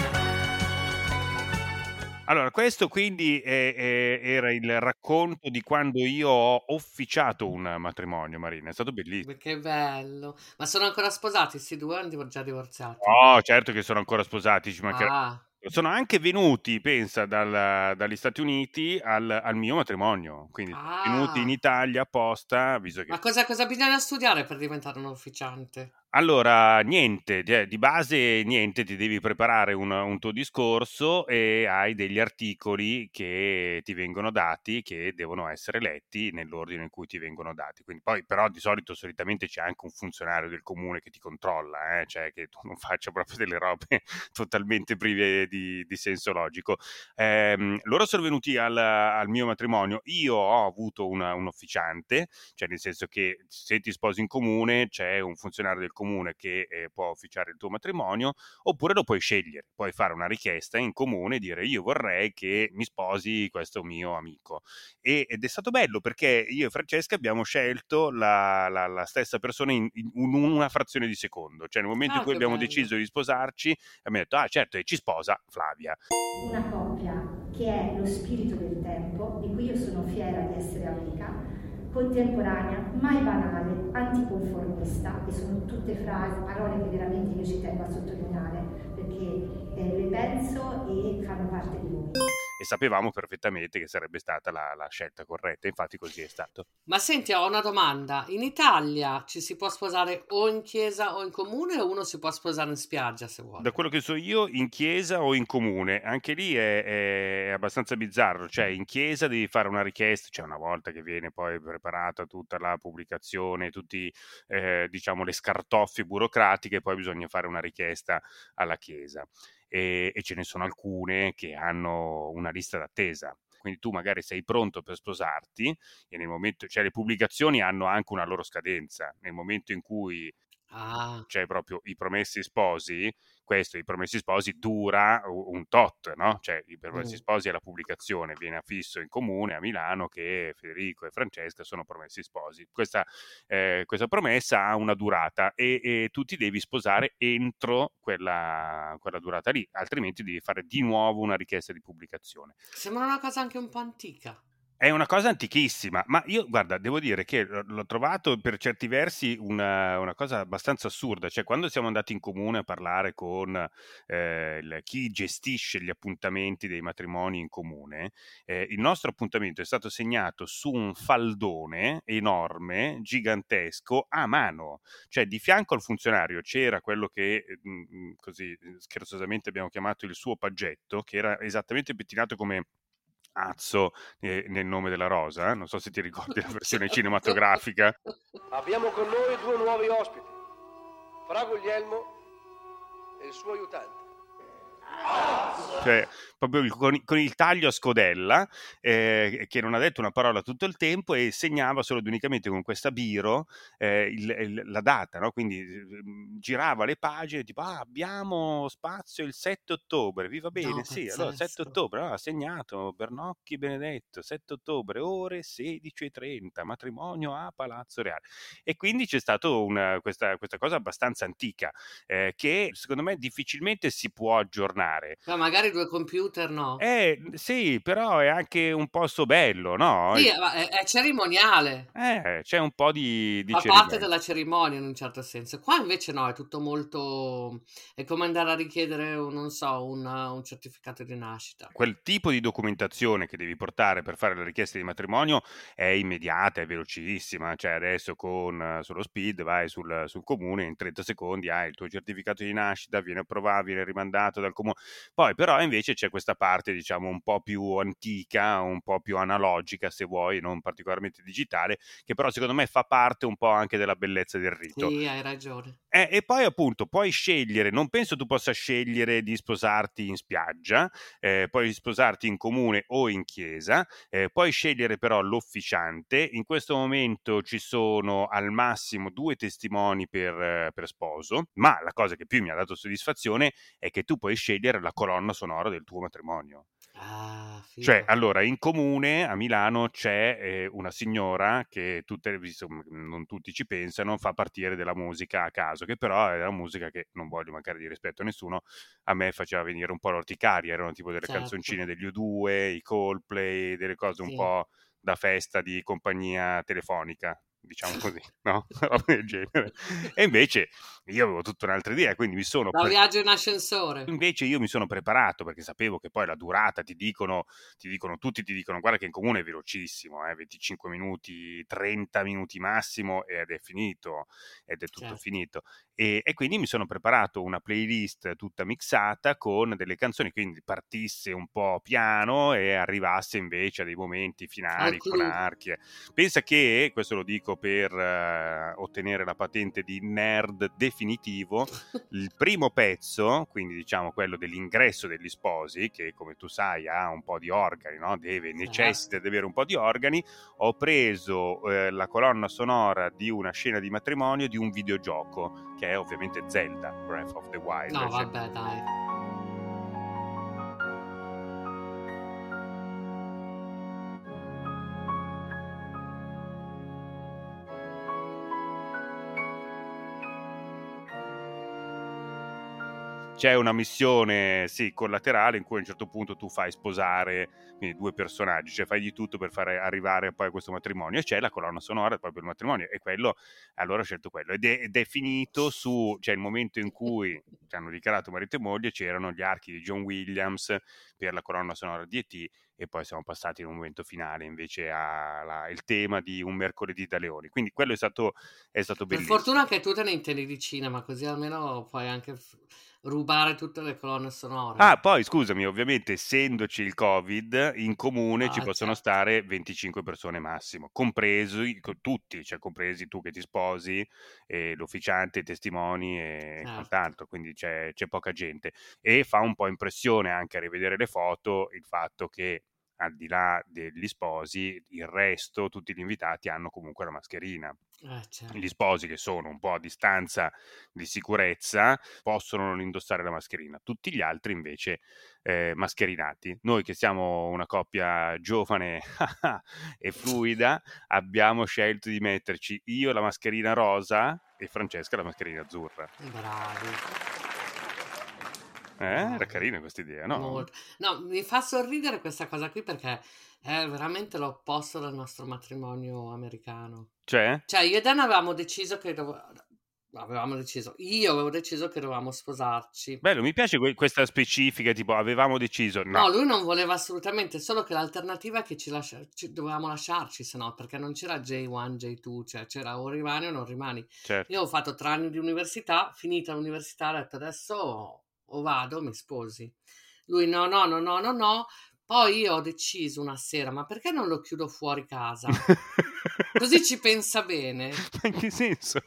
Allora, questo quindi è, è, era il racconto di quando io ho officiato un matrimonio, Marina. È stato bellissimo. Che bello. Ma sono ancora sposati questi due o hanno già divorziati? No, certo che sono ancora sposati, ci mancherebbe. Ah. Sono anche venuti, pensa, dal- dagli Stati Uniti al, al mio matrimonio. Quindi sono venuti in Ah. Italia apposta, visto che Ma cosa, cosa bisogna studiare per diventare un officiante? Allora, niente, cioè, di base niente, ti devi preparare un, un tuo discorso e hai degli articoli che ti vengono dati, che devono essere letti nell'ordine in cui ti vengono dati. Quindi poi però di solito solitamente c'è anche un funzionario del comune che ti controlla, eh, cioè che tu non faccia proprio delle robe (laughs) totalmente prive di, di senso logico. Ehm, loro sono venuti al, al mio matrimonio, io ho avuto una- un officiante, cioè nel senso che se ti sposi in comune c'è un funzionario del comune che eh, può officiare il tuo matrimonio, oppure lo puoi scegliere, puoi fare una richiesta in comune e dire io vorrei che mi sposi questo mio amico. E- ed è stato bello perché io e Francesca abbiamo scelto la, la- la stessa persona in, in un- una frazione di secondo, cioè nel momento Ah, in cui abbiamo bello. deciso di sposarci abbiamo detto ah certo e ci sposa Flavia. Una coppia che è lo spirito del tempo, di cui io sono fiera di essere amica, contemporanea, mai banale, anticonformista, e sono tutte frasi, parole che veramente io ci tengo a sottolineare, perché eh, le penso e fanno parte di voi. E sapevamo perfettamente che sarebbe stata la, la scelta corretta, infatti così è stato. Ma senti, ho una domanda. In Italia ci si può sposare o in chiesa o in comune o uno si può sposare in spiaggia se vuole? Da quello che so io, in chiesa o in comune, anche lì è, è abbastanza bizzarro, cioè in chiesa devi fare una richiesta, cioè una volta che viene poi preparata tutta la pubblicazione, tutti eh, diciamo le scartoffie burocratiche, poi bisogna fare una richiesta alla chiesa e, e ce ne sono alcune che hanno una lista d'attesa. quindi tu magari sei pronto per sposarti e nel momento, cioè le pubblicazioni hanno anche una loro scadenza, nel momento in cui Ah. c'è proprio i promessi sposi, questo, i promessi sposi, dura un tot, no? Cioè i promessi Mm. sposi è la pubblicazione, viene affisso in comune a Milano che Federico e Francesca sono promessi sposi. Questa, eh, questa promessa ha una durata e, e tu ti devi sposare entro quella, quella durata lì, altrimenti devi fare di nuovo una richiesta di pubblicazione. Sembra una cosa anche un po' antica. È una cosa antichissima, ma io guarda, devo dire che l'ho trovato per certi versi una, una cosa abbastanza assurda, cioè quando siamo andati in comune a parlare con eh, chi gestisce gli appuntamenti dei matrimoni in comune, eh, il nostro appuntamento è stato segnato su un faldone enorme, gigantesco, a mano, cioè di fianco al funzionario c'era quello che eh, mm, così scherzosamente abbiamo chiamato il suo paggetto, che era esattamente pettinato come Azzo eh, nel nome della rosa, eh? non so se ti ricordi la versione (laughs) cinematografica. Abbiamo con noi due nuovi ospiti, Fra Guglielmo e il suo aiutante. Cioè proprio con, con il taglio a scodella, eh, che non ha detto una parola tutto il tempo e segnava solo ed unicamente con questa biro eh, il- il- la data, no? quindi eh, girava le pagine tipo ah, abbiamo spazio il 7 ottobre, vi va bene? No, sì, allora 7 pazzesco. ottobre, ah, segnato Bernocchi Benedetto, 7 ottobre, ore 16.30, matrimonio a Palazzo Reale. E quindi c'è stata questa, questa cosa abbastanza antica eh, che secondo me difficilmente si può aggiornare. Ma magari due computer no. Eh, sì, però è anche un posto bello, no? Sì, è, è cerimoniale. Eh, c'è un po' di, di Fa cerimonia. parte della cerimonia in un certo senso. Qua invece no, è tutto molto... È come andare a richiedere, un, non so, un, un certificato di nascita. Quel tipo di documentazione che devi portare per fare la richiesta di matrimonio è immediata, è velocissima. Cioè adesso con sullo speed vai sul, sul comune, in 30 secondi hai il tuo certificato di nascita, viene approvato, viene rimandato dal comune. Poi però invece c'è questa parte, diciamo, un po' più antica, un po' più analogica, se vuoi, non particolarmente digitale, che però secondo me fa parte un po' anche della bellezza del rito. Sì, hai ragione. Eh, e poi appunto puoi scegliere, non penso tu possa scegliere di sposarti in spiaggia, eh, puoi sposarti in comune o in chiesa, eh, puoi scegliere però l'officiante, in questo momento ci sono al massimo due testimoni per, per sposo, ma la cosa che più mi ha dato soddisfazione è che tu puoi scegliere la colonna sonora del tuo matrimonio. Ah. Cioè, allora, in comune a Milano c'è eh, una signora che tutte, insomma, non tutti ci pensano, fa partire della musica a caso, che però è una musica che non voglio mancare di rispetto a nessuno, a me faceva venire un po' l'orticaria, erano tipo delle Certo. canzoncine degli U2, i Coldplay, delle cose un Sì. po' da festa di compagnia telefonica. Diciamo (laughs) così, no? (laughs) Roba del genere. E invece io avevo tutta un'altra idea, quindi mi sono Da pre- viaggio in ascensore. Invece io mi sono preparato perché sapevo che poi la durata ti dicono, ti dicono tutti ti dicono guarda che in comune è velocissimo, eh, 25 minuti, 30 minuti massimo ed è finito, ed è tutto Certo. finito. E, e quindi mi sono preparato una playlist tutta mixata con delle canzoni, quindi partisse un po' piano e arrivasse invece a dei momenti finali Al con archi. Pensa che, questo lo dico per eh, ottenere la patente di nerd definitivo, il primo pezzo, quindi diciamo quello dell'ingresso degli sposi, che come tu sai ha un po' di organi, no? Deve, necessita di avere un po' di organi, ho preso eh, la colonna sonora di una scena di matrimonio di un videogioco, che è ovviamente Zelda, Breath of the Wild. No, vabbè, dai. C'è una missione, sì, collaterale in cui a un certo punto tu fai sposare quindi, due personaggi, cioè fai di tutto per fare arrivare poi a questo matrimonio e c'è la colonna sonora proprio del matrimonio e quello, allora ho scelto quello ed è, ed è finito su, cioè il momento in cui ci hanno dichiarato marito e moglie, c'erano gli archi di John Williams per la colonna sonora di E.T. e poi siamo passati in un momento finale invece al tema di Un mercoledì da leoni, quindi quello è stato, è stato Per bellissimo. fortuna che tu te ne intendi di cinema, così almeno puoi anche rubare tutte le colonne sonore. Ah, poi scusami, ovviamente essendoci il Covid, in comune Ah, ci possono certo. stare 25 persone massimo, compresi co- tutti, cioè compresi tu che ti sposi, l'ufficiante, i testimoni e Certo. quant'altro, quindi c'è, c'è poca gente. E fa un po' impressione anche a rivedere le foto il fatto che al di là degli sposi, il resto, tutti gli invitati hanno comunque la mascherina. Eh, certo. Gli sposi che sono un po' a distanza di sicurezza possono non indossare la mascherina, tutti gli altri invece eh, mascherinati. Noi che siamo una coppia giovane (laughs) e fluida abbiamo scelto di metterci io la mascherina rosa e Francesca la mascherina azzurra. Bravi. Eh, era carina questa idea, no? Molto. No, mi fa sorridere questa cosa qui perché è veramente l'opposto del nostro matrimonio americano. Cioè? Cioè, io e Dan avevamo deciso che dove- avevamo deciso, io avevo deciso che dovevamo sposarci. Bello, mi piace que- questa specifica, tipo avevamo deciso, no, No, lui non voleva assolutamente, solo che l'alternativa è che ci lascia- ci- dovevamo lasciarci, se no, perché non c'era J1, J2, cioè c'era o rimani o non rimani. certo. Io ho fatto tre anni di università, finita l'università, ho detto adesso o vado mi sposi. Lui no, no, no, no, no, no. Poi io ho deciso una sera, ma perché non lo chiudo fuori casa? Così ci pensa bene. Ma in che senso?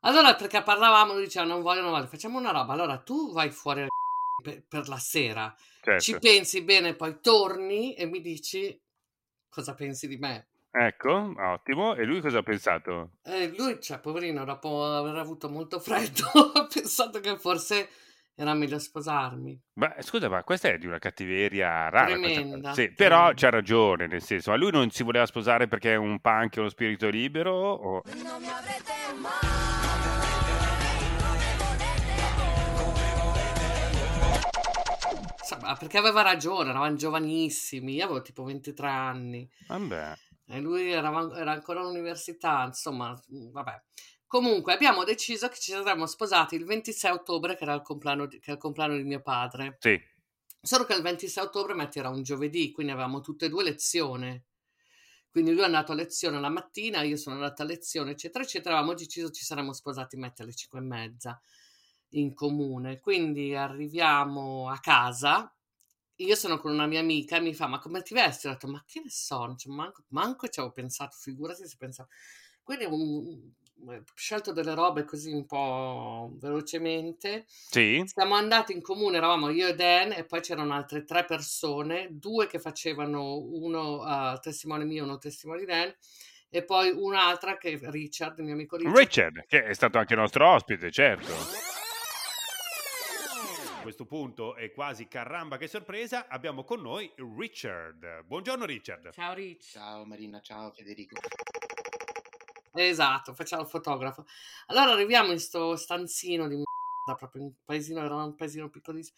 Allora, perché parlavamo, lui diceva non voglio, non voglio, facciamo una roba. Allora tu vai fuori (laughs) per, per la sera, ci Certo. pensi bene, poi torni e mi dici cosa pensi di me. Ecco, ottimo. E lui cosa ha pensato? E lui, cioè, poverino, dopo aver avuto molto (laughs) freddo, ha pensato che forse era meglio sposarmi. Ma scusa, ma questa è di una cattiveria rara. Tremenda, Sì, però c'ha ragione, nel senso, ma lui non si voleva sposare perché è un punk e uno spirito libero? O... Insomma, perché aveva ragione, eravamo giovanissimi, io avevo tipo 23 anni Vabbè. E lui era, era ancora all'università, insomma, mm, vabbè. Comunque abbiamo deciso che ci saremmo sposati il 26 ottobre, che era il compleanno di, che il compleanno di mio padre. Sì. Solo che il 26 ottobre, metti, era un giovedì, quindi avevamo tutte e due lezione. Quindi lui è andato a lezione la mattina, io sono andata a lezione, eccetera, eccetera. Avevamo deciso che ci saremmo sposati, metti, alle 5 e mezza in comune. Quindi arriviamo a casa. Io sono con una mia amica e mi fa: Ma come ti vesti? Ho detto: Ma che ne so? Cioè, manco, manco ci avevo pensato, figurati se pensavo. Quindi un- ho scelto delle robe così un po' velocemente. Sì? Siamo andati in comune, eravamo io e Dan, e poi c'erano altre tre persone, due che facevano uno eh, testimone mio, uno testimone di Dan, e poi un'altra che Richard, il mio amico Richard. Richard, che è stato anche nostro ospite, certo. A questo punto è quasi caramba che sorpresa, abbiamo con noi Richard. Buongiorno Richard. Ciao Rich. Ciao Marina, ciao Federico. Esatto, facciamo il fotografo. Allora arriviamo in sto stanzino di merda, proprio un paesino, era un paesino piccolissimo,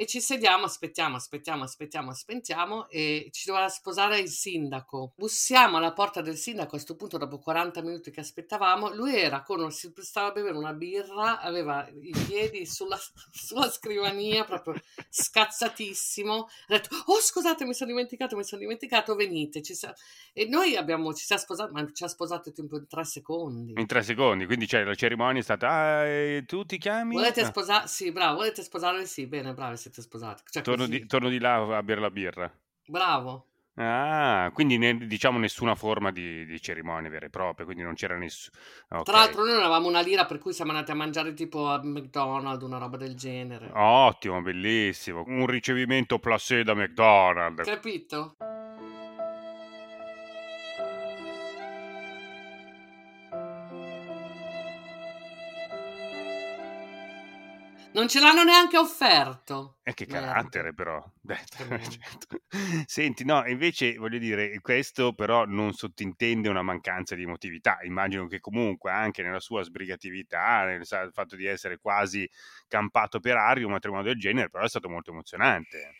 e ci sediamo, aspettiamo, aspettiamo, aspettiamo, aspettiamo, e ci doveva sposare il sindaco. Bussiamo alla porta del sindaco, a questo punto dopo 40 minuti che aspettavamo, lui era con, si stava a bere una birra, aveva i piedi sulla, (laughs) sulla scrivania, proprio scazzatissimo, ha detto, oh scusate, mi sono dimenticato, mi sono dimenticato, venite, sa-" e noi abbiamo, ci siamo sposati, ma ci ha sposato tipo in tre secondi. In tre secondi, quindi cioè, la cerimonia è stata, ah, tu ti chiami? Volete Ah, sposare? Sì, bravo, volete sposare? Sì, bene, bravi, siete sposati. Cioè, torno, così. di, torno di là a bere la birra. Bravo. Ah, quindi ne- diciamo nessuna forma di, di cerimonia vera e propria, quindi non c'era nessuno. Tra l'altro noi non avevamo una lira, per cui siamo andati a mangiare tipo a McDonald's, una roba del genere. Ottimo, bellissimo. Un ricevimento placé da McDonald's. Capito? Non ce l'hanno neanche offerto. E che Merda. carattere però. (laughs) Senti, no, invece voglio dire, questo però non sottintende una mancanza di emotività. Immagino che comunque anche nella sua sbrigatività, nel fatto di essere quasi campato per aria, un matrimonio del genere, però è stato molto emozionante.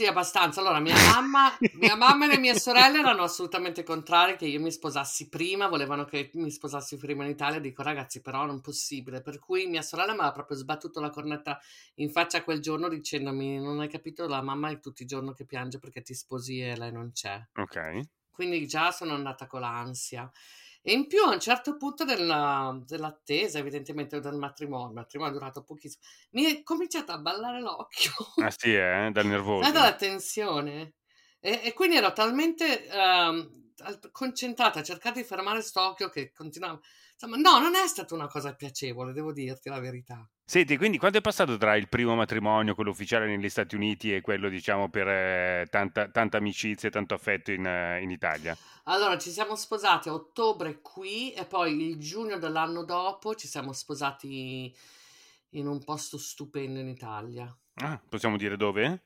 Sì, abbastanza. Allora, mia mamma, mia mamma e le mie sorelle erano assolutamente contrarie che io mi sposassi prima, volevano che mi sposassi prima in Italia. Dico, ragazzi, però non possibile. Per cui mia sorella mi ha proprio sbattuto la cornetta in faccia quel giorno dicendomi: Non hai capito, la mamma è tutto il giorno che piange perché ti sposi e lei non c'è. Ok. Quindi già sono andata con l'ansia. E in più a un certo punto della- dell'attesa, evidentemente del matrimonio, il matrimonio è durato pochissimo, mi è cominciato a ballare l'occhio. Ah sì, eh? Dal (laughs) nervoso. Guarda la tensione. E, e quindi ero talmente al- concentrata a cercare di fermare sto occhio che continuava. Insomma, no, non è stata una cosa piacevole, devo dirti la verità. Senti, quindi quanto è passato tra il primo matrimonio, quello ufficiale negli Stati Uniti, e quello, diciamo, per eh, tanta, tanta amicizia e tanto affetto in, eh, in Italia? Allora, ci siamo sposati a ottobre qui e poi il giugno dell'anno dopo ci siamo sposati in un posto stupendo in Italia. Ah, possiamo dire dove?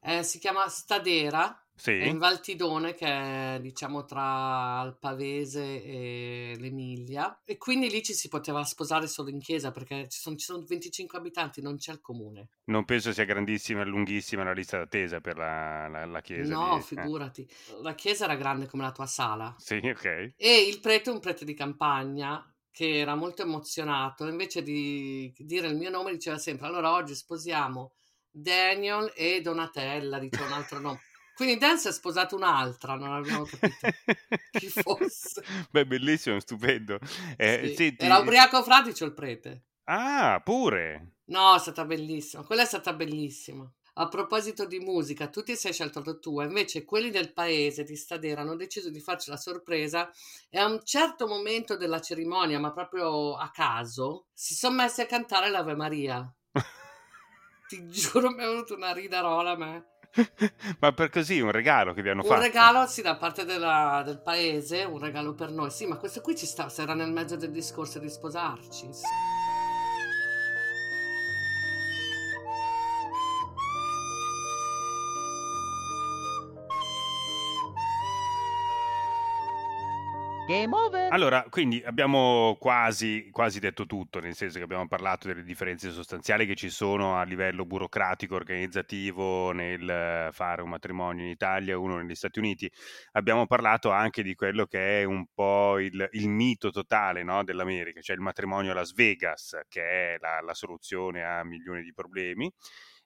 Eh, si chiama Stadera, è in Sì. Valtidone, che è diciamo tra il Pavese e l'Emilia, e quindi lì ci si poteva sposare solo in chiesa perché ci sono, ci sono 25 abitanti, non c'è il comune. Non penso sia grandissima e lunghissima la lista d'attesa per la, la- la chiesa. No, di- eh. figurati. La chiesa era grande come la tua sala. Sì, ok. E il prete è un prete di campagna che era molto emozionato, invece di dire il mio nome diceva sempre, allora oggi sposiamo Daniel e Donatella, diceva un altro nome. Quindi Dan si è sposato un'altra, non abbiamo capito (laughs) chi fosse. Beh, bellissimo, stupendo. Eh, Sì. senti- Era ubriaco fradicio il prete. Ah, pure. No, è stata bellissima, quella è stata bellissima. A proposito di musica, tu ti sei scelto la tua, invece quelli del paese di Stadera hanno deciso di farci la sorpresa e a un certo momento della cerimonia, ma proprio a caso, si sono messi a cantare l'Ave Maria. (laughs) Ti giuro, mi è venuta una ridarola a me. (laughs) Ma per così un regalo che vi hanno Un fatto. regalo, sì, da parte della- del paese, un regalo per noi. Sì, ma questo qui ci sta, era nel mezzo del discorso di sposarci. sì. Game over. Allora, quindi abbiamo quasi, quasi detto tutto, nel senso che abbiamo parlato delle differenze sostanziali che ci sono a livello burocratico, organizzativo nel eh, fare un matrimonio in Italia e uno negli Stati Uniti. Abbiamo parlato anche di quello che è un po' il, il mito totale no, dell'America, cioè il matrimonio a Las Vegas, che è la, la soluzione a milioni di problemi.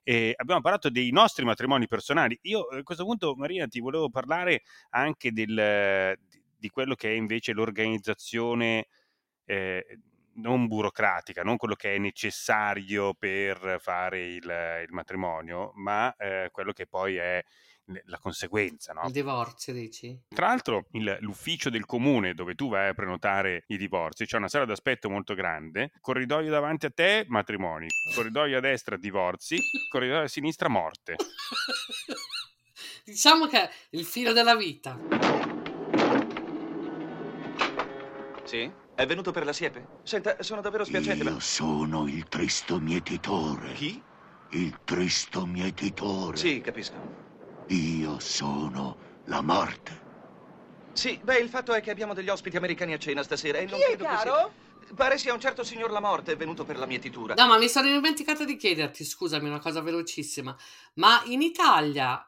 E abbiamo parlato dei nostri matrimoni personali. Io a questo punto, Maria, ti volevo parlare anche del, di- quello che è invece l'organizzazione eh, non burocratica, non quello che è necessario per fare il, il matrimonio, ma eh, quello che poi è la conseguenza. No? Il divorzio, dici? Tra l'altro, il- l'ufficio del comune dove tu vai a prenotare i divorzi c'è una sala d'aspetto molto grande, corridoio davanti a te, matrimoni, corridoio a destra, divorzi, corridoio a sinistra, morte. (laughs) Diciamo che è il filo della vita. Sì? È venuto per la siepe? Senta, sono davvero spiacente, Io ma... sono il tristo mietitore. Chi? Il tristo mietitore. Sì, capisco. Io sono la morte. Sì, beh, il fatto è che abbiamo degli ospiti americani a cena stasera e non Chi è, credo che sia- caro? Pare sia un certo signor Lamorte, è venuto per la mietitura. No, ma mi sono dimenticata di chiederti, scusami, una cosa velocissima. Ma in Italia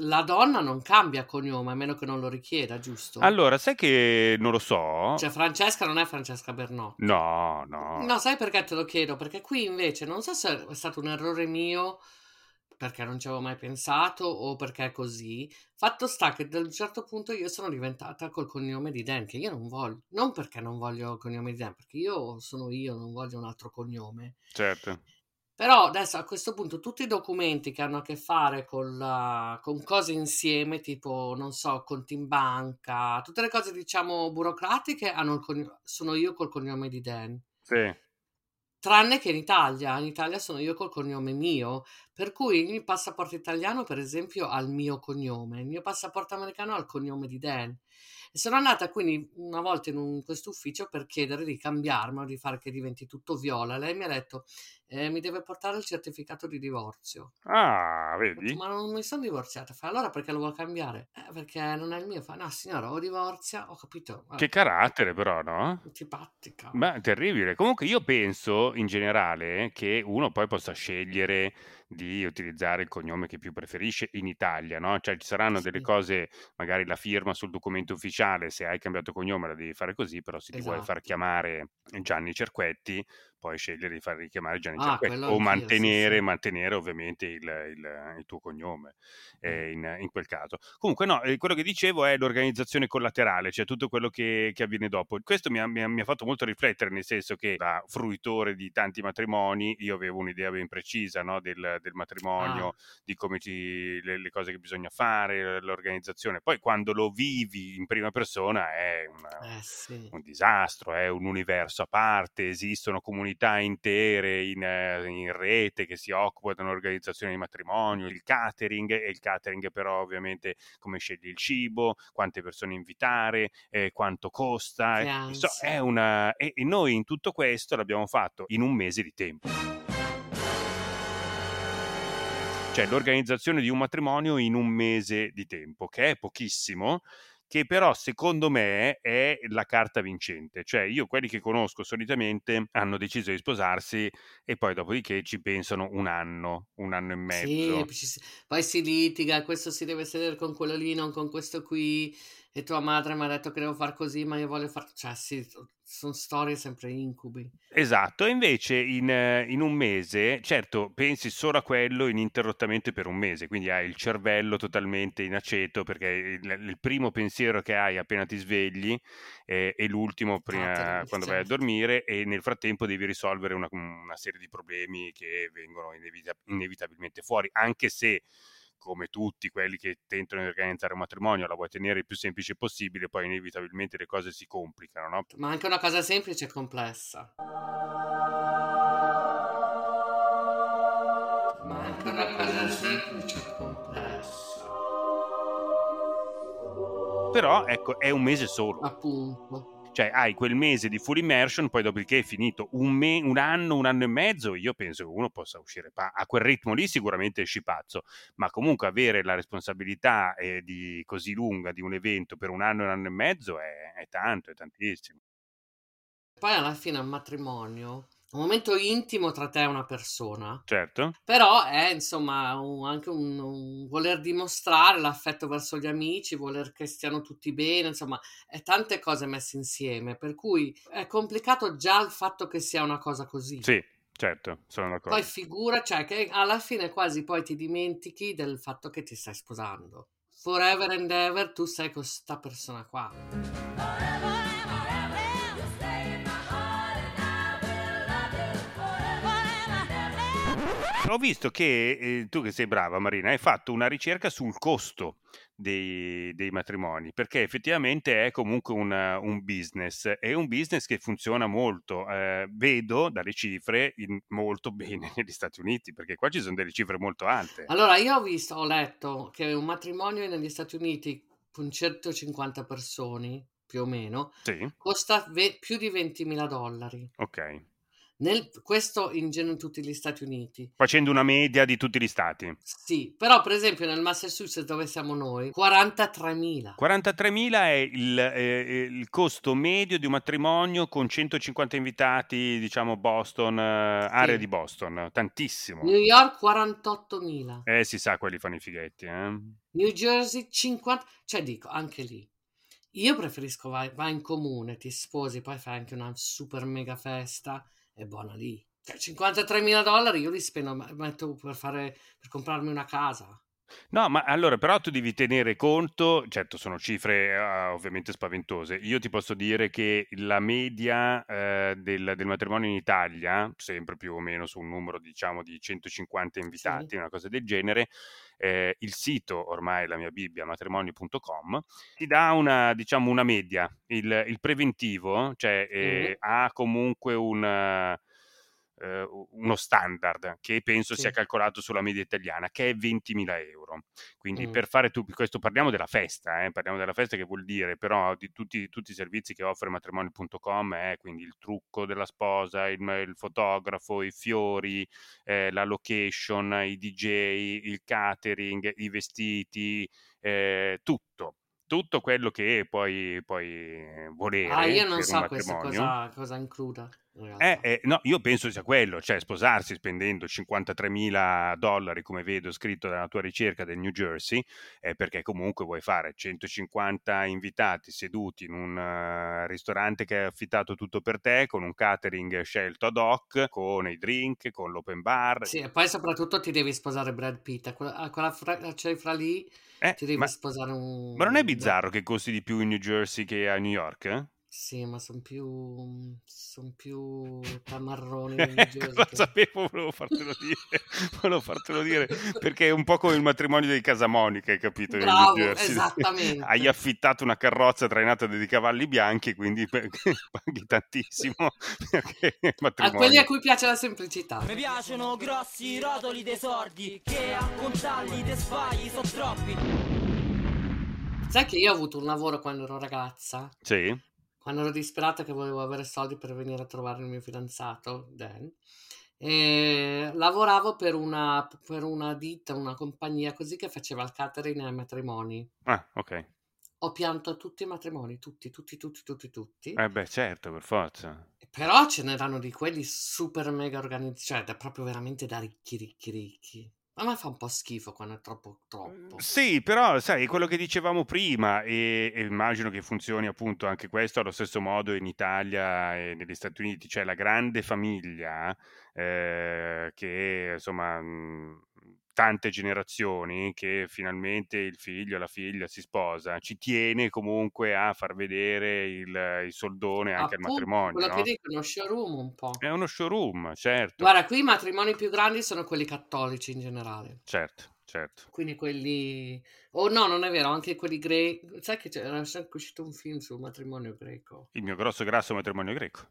la donna non cambia cognome, a meno che non lo richieda, giusto? Allora, sai che non lo so? Cioè, Francesca non è Francesca Bernotti. No, no. No, sai perché te lo chiedo? Perché qui invece non so se è stato un errore mio, perché non ci avevo mai pensato o perché è così. Fatto sta che da un certo punto io sono diventata col cognome di Dan, che io non voglio. Non perché non voglio il cognome di Dan, perché io sono io, non voglio un altro cognome. Certo. Però adesso a questo punto tutti i documenti che hanno a che fare con, la- con cose insieme, tipo, non so, conti in banca, tutte le cose diciamo burocratiche, hanno il cogno- sono io col cognome di Dan. Sì. Tranne che in Italia, in Italia sono io col cognome mio, per cui il mio passaporto italiano, per esempio, ha il mio cognome, il mio passaporto americano ha il cognome di Dan. E sono andata quindi una volta in un, questo ufficio per chiedere di cambiarmelo, di fare che diventi tutto viola. Lei mi ha detto, eh, mi deve portare il certificato di divorzio. Ah, Ho detto, vedi? ma non mi sono divorziata. Fa, allora perché lo vuoi cambiare? "Eh, perché non è il mio. Fa, no signora, o divorzia, ho capito. Vabbè, Che carattere però, no? antipatica. Beh, terribile. Comunque io penso in generale che uno poi possa scegliere di utilizzare il cognome che più preferisce in Italia, no? Cioè ci saranno delle Sì. cose, magari la firma sul documento ufficiale, se hai cambiato cognome la devi fare così, però se ti vuoi far Esatto. chiamare Gianni Cerquetti, poi scegliere di far richiamare Gianni Ah, o mantenere, sì. mantenere ovviamente il, il- il tuo cognome eh, in, in quel caso. Comunque no, eh, quello che dicevo è l'organizzazione collaterale, cioè tutto quello che, che avviene dopo. Questo mi ha, mi ha- mi ha fatto molto riflettere, nel senso che da fruitore di tanti matrimoni io avevo un'idea ben precisa no, del, del matrimonio, Ah. di come ci, le, le cose che bisogna fare, l'organizzazione. Poi quando lo vivi in prima persona è una- Eh sì. un disastro, è un universo a parte, esistono comunità intere in, eh, in rete che si occupano dell'organizzazione di matrimonio, il catering, e il catering però ovviamente come scegli il cibo, quante persone invitare, eh, quanto costa, eh, è una... e, e noi in tutto questo l'abbiamo fatto in un mese di tempo. Cioè l'organizzazione di un matrimonio in un mese di tempo, che è pochissimo, che però secondo me è la carta vincente. Cioè io quelli che conosco solitamente hanno deciso di sposarsi e poi dopodiché ci pensano un anno, un anno e mezzo. Sì, poi si litiga, questo si deve sedere con quello lì, non con questo qui, e tua madre mi ha detto che devo far così, ma io voglio far... Cioè, sì, sono storie sempre incubi. Esatto, e invece in, eh, in un mese, certo, pensi solo a quello ininterrottamente per un mese, quindi hai il cervello totalmente in aceto perché il, il primo pensiero che hai appena ti svegli eh, è l'ultimo prima, Catering, quando vai a dormire e nel frattempo devi risolvere una, una serie di problemi che vengono inevita- inevitabilmente fuori, anche se come tutti quelli che tentano di organizzare un matrimonio la vuoi tenere il più semplice possibile, poi inevitabilmente le cose si complicano, no? Ma anche una cosa semplice è complessa. Ma anche una cosa semplice è complessa. Però ecco, è un mese solo. Appunto. Cioè hai quel mese di full immersion, poi dopodiché è finito. Un, me- un anno, un anno e mezzo, io penso che uno possa uscire pa- a quel ritmo lì sicuramente esci pazzo, ma comunque avere la responsabilità eh, di così lunga di un evento per un anno, un anno e mezzo è, è tanto, è tantissimo. Poi alla fine un matrimonio, un momento intimo tra te e una persona, Certo. però è insomma un- anche un, un voler dimostrare l'affetto verso gli amici, voler che stiano tutti bene, insomma, è tante cose messe insieme, per cui è complicato già il fatto che sia una cosa così. Sì, certo, sono d'accordo. Poi figura, cioè che alla fine quasi poi ti dimentichi del fatto che ti stai sposando. Forever and ever tu sei con questa persona qua. Ho visto che eh, tu che sei brava Marina hai fatto una ricerca sul costo dei, dei matrimoni perché effettivamente è comunque un, un business è un business che funziona molto eh, vedo dalle cifre in- molto (laughs) bene negli Stati Uniti perché qua ci sono delle cifre molto alte. Allora, io ho visto, ho letto che un matrimonio negli Stati Uniti con 150 persone, più o meno, sì. costa ve- più di 20.000 dollari. ok Nel- questo in genere in tutti gli Stati Uniti. facendo una media di tutti gli stati Sì, però per esempio nel Massachusetts dove siamo noi, 43.000. 43.000 è il, eh, il costo medio di un matrimonio con 150 invitati diciamo Boston eh, area Sì. di Boston tantissimo New York 48.000. eh si sa quelli fanno i fighetti eh New Jersey 50, cioè dico anche lì. Io preferisco vai, vai in comune, ti sposi, poi fai anche una super mega festa e buona lì. Cioè 53.000 dollari io li spendo, metto per fare per comprarmi una casa. No, ma allora però tu devi tenere conto, certo sono cifre eh, ovviamente spaventose, io ti posso dire che la media eh, del, del matrimonio in Italia, sempre più o meno su un numero diciamo di 150 invitati, una cosa del genere, eh, il sito ormai la mia Bibbia, matrimoni.com, ti dà una, diciamo, una media, il, il preventivo, cioè eh, Mhm. ha comunque un... eh, uno standard che penso sia Sì. calcolato sulla media italiana, che è 20.000 euro. Quindi Mm. per fare tu, questo parliamo della festa, eh, parliamo della festa che vuol dire però di tutti, tutti i servizi che offre matrimoni.com, eh, quindi il trucco della sposa, il, il fotografo, i fiori, eh, la location, i DJ, il catering, i vestiti, eh, tutto. Tutto quello che puoi, puoi volere Ah, io non so questo cosa, cosa includa. Eh, eh, no, io penso sia quello, cioè sposarsi spendendo 53 mila dollari, come vedo scritto dalla tua ricerca del New Jersey, eh, perché comunque vuoi fare 150 invitati seduti in un uh, ristorante che è affittato tutto per te, con un catering scelto ad hoc, con i drink, con l'open bar. Sì, e poi soprattutto ti devi sposare Brad Pitt, a quella, a quella fra, cifra lì Eh, ti devi ma, sposare un... ma non è bizzarro che costi di più in New Jersey che a New York? Sì, ma sono più, son più tamarroni (laughs) Ecco, Jersey lo che... sapevo, volevo fartelo dire, (laughs) volevo fartelo dire, perché è un po' come il matrimonio dei Casamonica, hai capito? Bravo, (laughs) esattamente. Hai affittato una carrozza trainata dei cavalli bianchi, quindi paghi tantissimo A quelli a cui piace la semplicità. Mi piacciono grossi rotoli dei sordi, che a contarli te sbagli sono troppi. Sai che io ho avuto un lavoro quando ero ragazza, Sì? Quando ero disperata che volevo avere soldi per venire a trovare il mio fidanzato, Dan. E lavoravo per una, per una ditta, una compagnia così che faceva il catering ai matrimoni. Ah, ok. Ho pianto tutti i matrimoni, tutti, tutti, tutti, tutti, tutti. Eh beh, certo, per forza. Però ce n'erano di quelli super mega organizzati, cioè da- proprio veramente da ricchi, ricchi, ricchi. A me fa un po' schifo quando è troppo, troppo. Sì, però sai, quello che dicevamo prima e, e immagino che funzioni appunto anche questo allo stesso modo in Italia e negli Stati Uniti, cioè la grande famiglia eh, che insomma mh, tante generazioni che finalmente il figlio o la figlia si sposa, ci tiene comunque a far vedere il, il soldone anche al Appunto, matrimonio, quello che no? dico, uno showroom un po'. È uno showroom, certo, Guarda, qui i matrimoni più grandi sono quelli cattolici in generale. certo, certo. Quindi quelli... Oh no, non è vero, anche quelli greci. Sai che c'era sempre uscito un film sul matrimonio greco. Il mio grosso grasso matrimonio greco.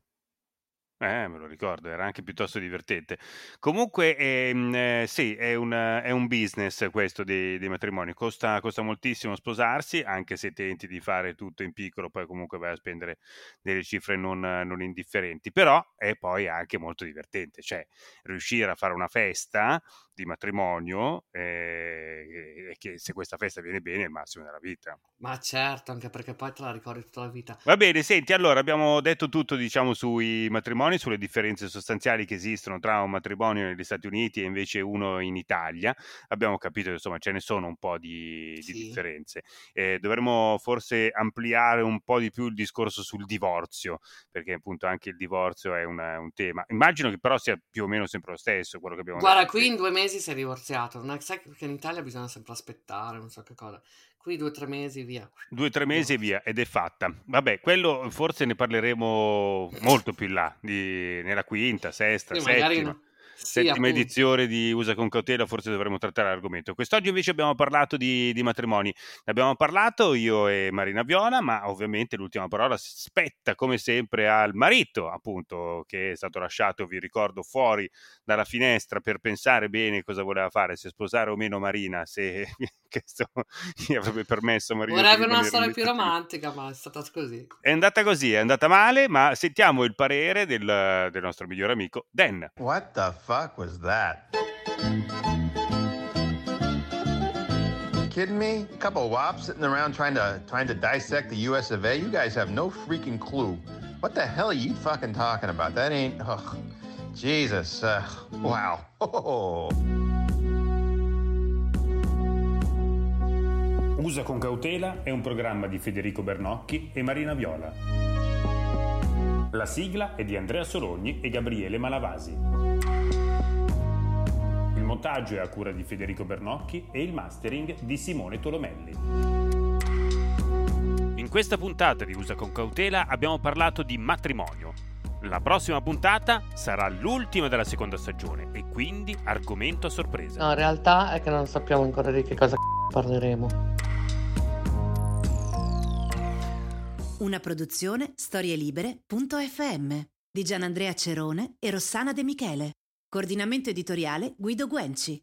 Eh, me lo ricordo, era anche piuttosto divertente. Comunque, ehm, eh, sì, è un, è un business questo dei, dei matrimoni. Costa, costa moltissimo sposarsi, anche se tenti di fare tutto in piccolo, poi comunque vai a spendere delle cifre non, non indifferenti. Però è poi anche molto divertente, cioè riuscire a fare una festa di matrimonio, eh, e che se questa festa viene bene è il massimo della vita. Ma certo, anche perché poi te la ricordi tutta la vita. Va bene, senti, allora abbiamo detto tutto, diciamo, sui matrimoni, sulle differenze sostanziali che esistono tra un matrimonio negli Stati Uniti e invece uno in Italia. Abbiamo capito che insomma ce ne sono un po' di, di Sì. differenze. Eh, dovremmo forse ampliare un po' di più il discorso sul divorzio, perché appunto anche il divorzio è una- un tema. Immagino che però sia più o meno sempre lo stesso quello che abbiamo Guarda, detto. qui in due mesi sei divorziato. Non è, sai che in Italia bisogna sempre aspettare, non so che cosa. Qui due o tre mesi, via. Due o tre mesi e via, ed è fatta. Vabbè, quello forse ne parleremo molto più in là, di- nella quinta, sesta, Sì, magari settima. Sì, edizione di Usa con cautela, forse dovremmo trattare l'argomento. Quest'oggi invece abbiamo parlato di, di matrimoni. Ne abbiamo parlato io e Marina Viola, ma ovviamente l'ultima parola spetta come sempre al marito, appunto, che è stato lasciato, vi ricordo, fuori dalla finestra per pensare bene cosa voleva fare, se sposare o meno Marina, se questo (laughs) gli avrebbe permesso a Marina di Vorrebbe una storia più romantica, ma è stata così. È andata così, è andata male, ma sentiamo il parere del, del nostro migliore amico Dan. What the fuck was that? Kidding me? A couple of wops sitting around trying to trying to dissect the U.S. of A. You guys have no freaking clue. What the hell are you fucking talking about? That ain't. Ugh. Jesus. Uh, wow. (laughs) Oh. Usa con cautela è un programma di Federico Bernocchi e Marina Viola. La sigla è di Andrea Sorogni e Gabriele Malavasi. Il montaggio è a cura di Federico Bernocchi e il mastering di Simone Tolomelli. In questa puntata di Usa con cautela abbiamo parlato di matrimonio. La prossima puntata sarà l'ultima della seconda stagione e quindi argomento a sorpresa. No, in realtà è che non sappiamo ancora di che cosa parleremo. Una produzione storielibere.fm di Gianandrea Cerone e Rossana De Michele. Coordinamento editoriale Guido Guenci.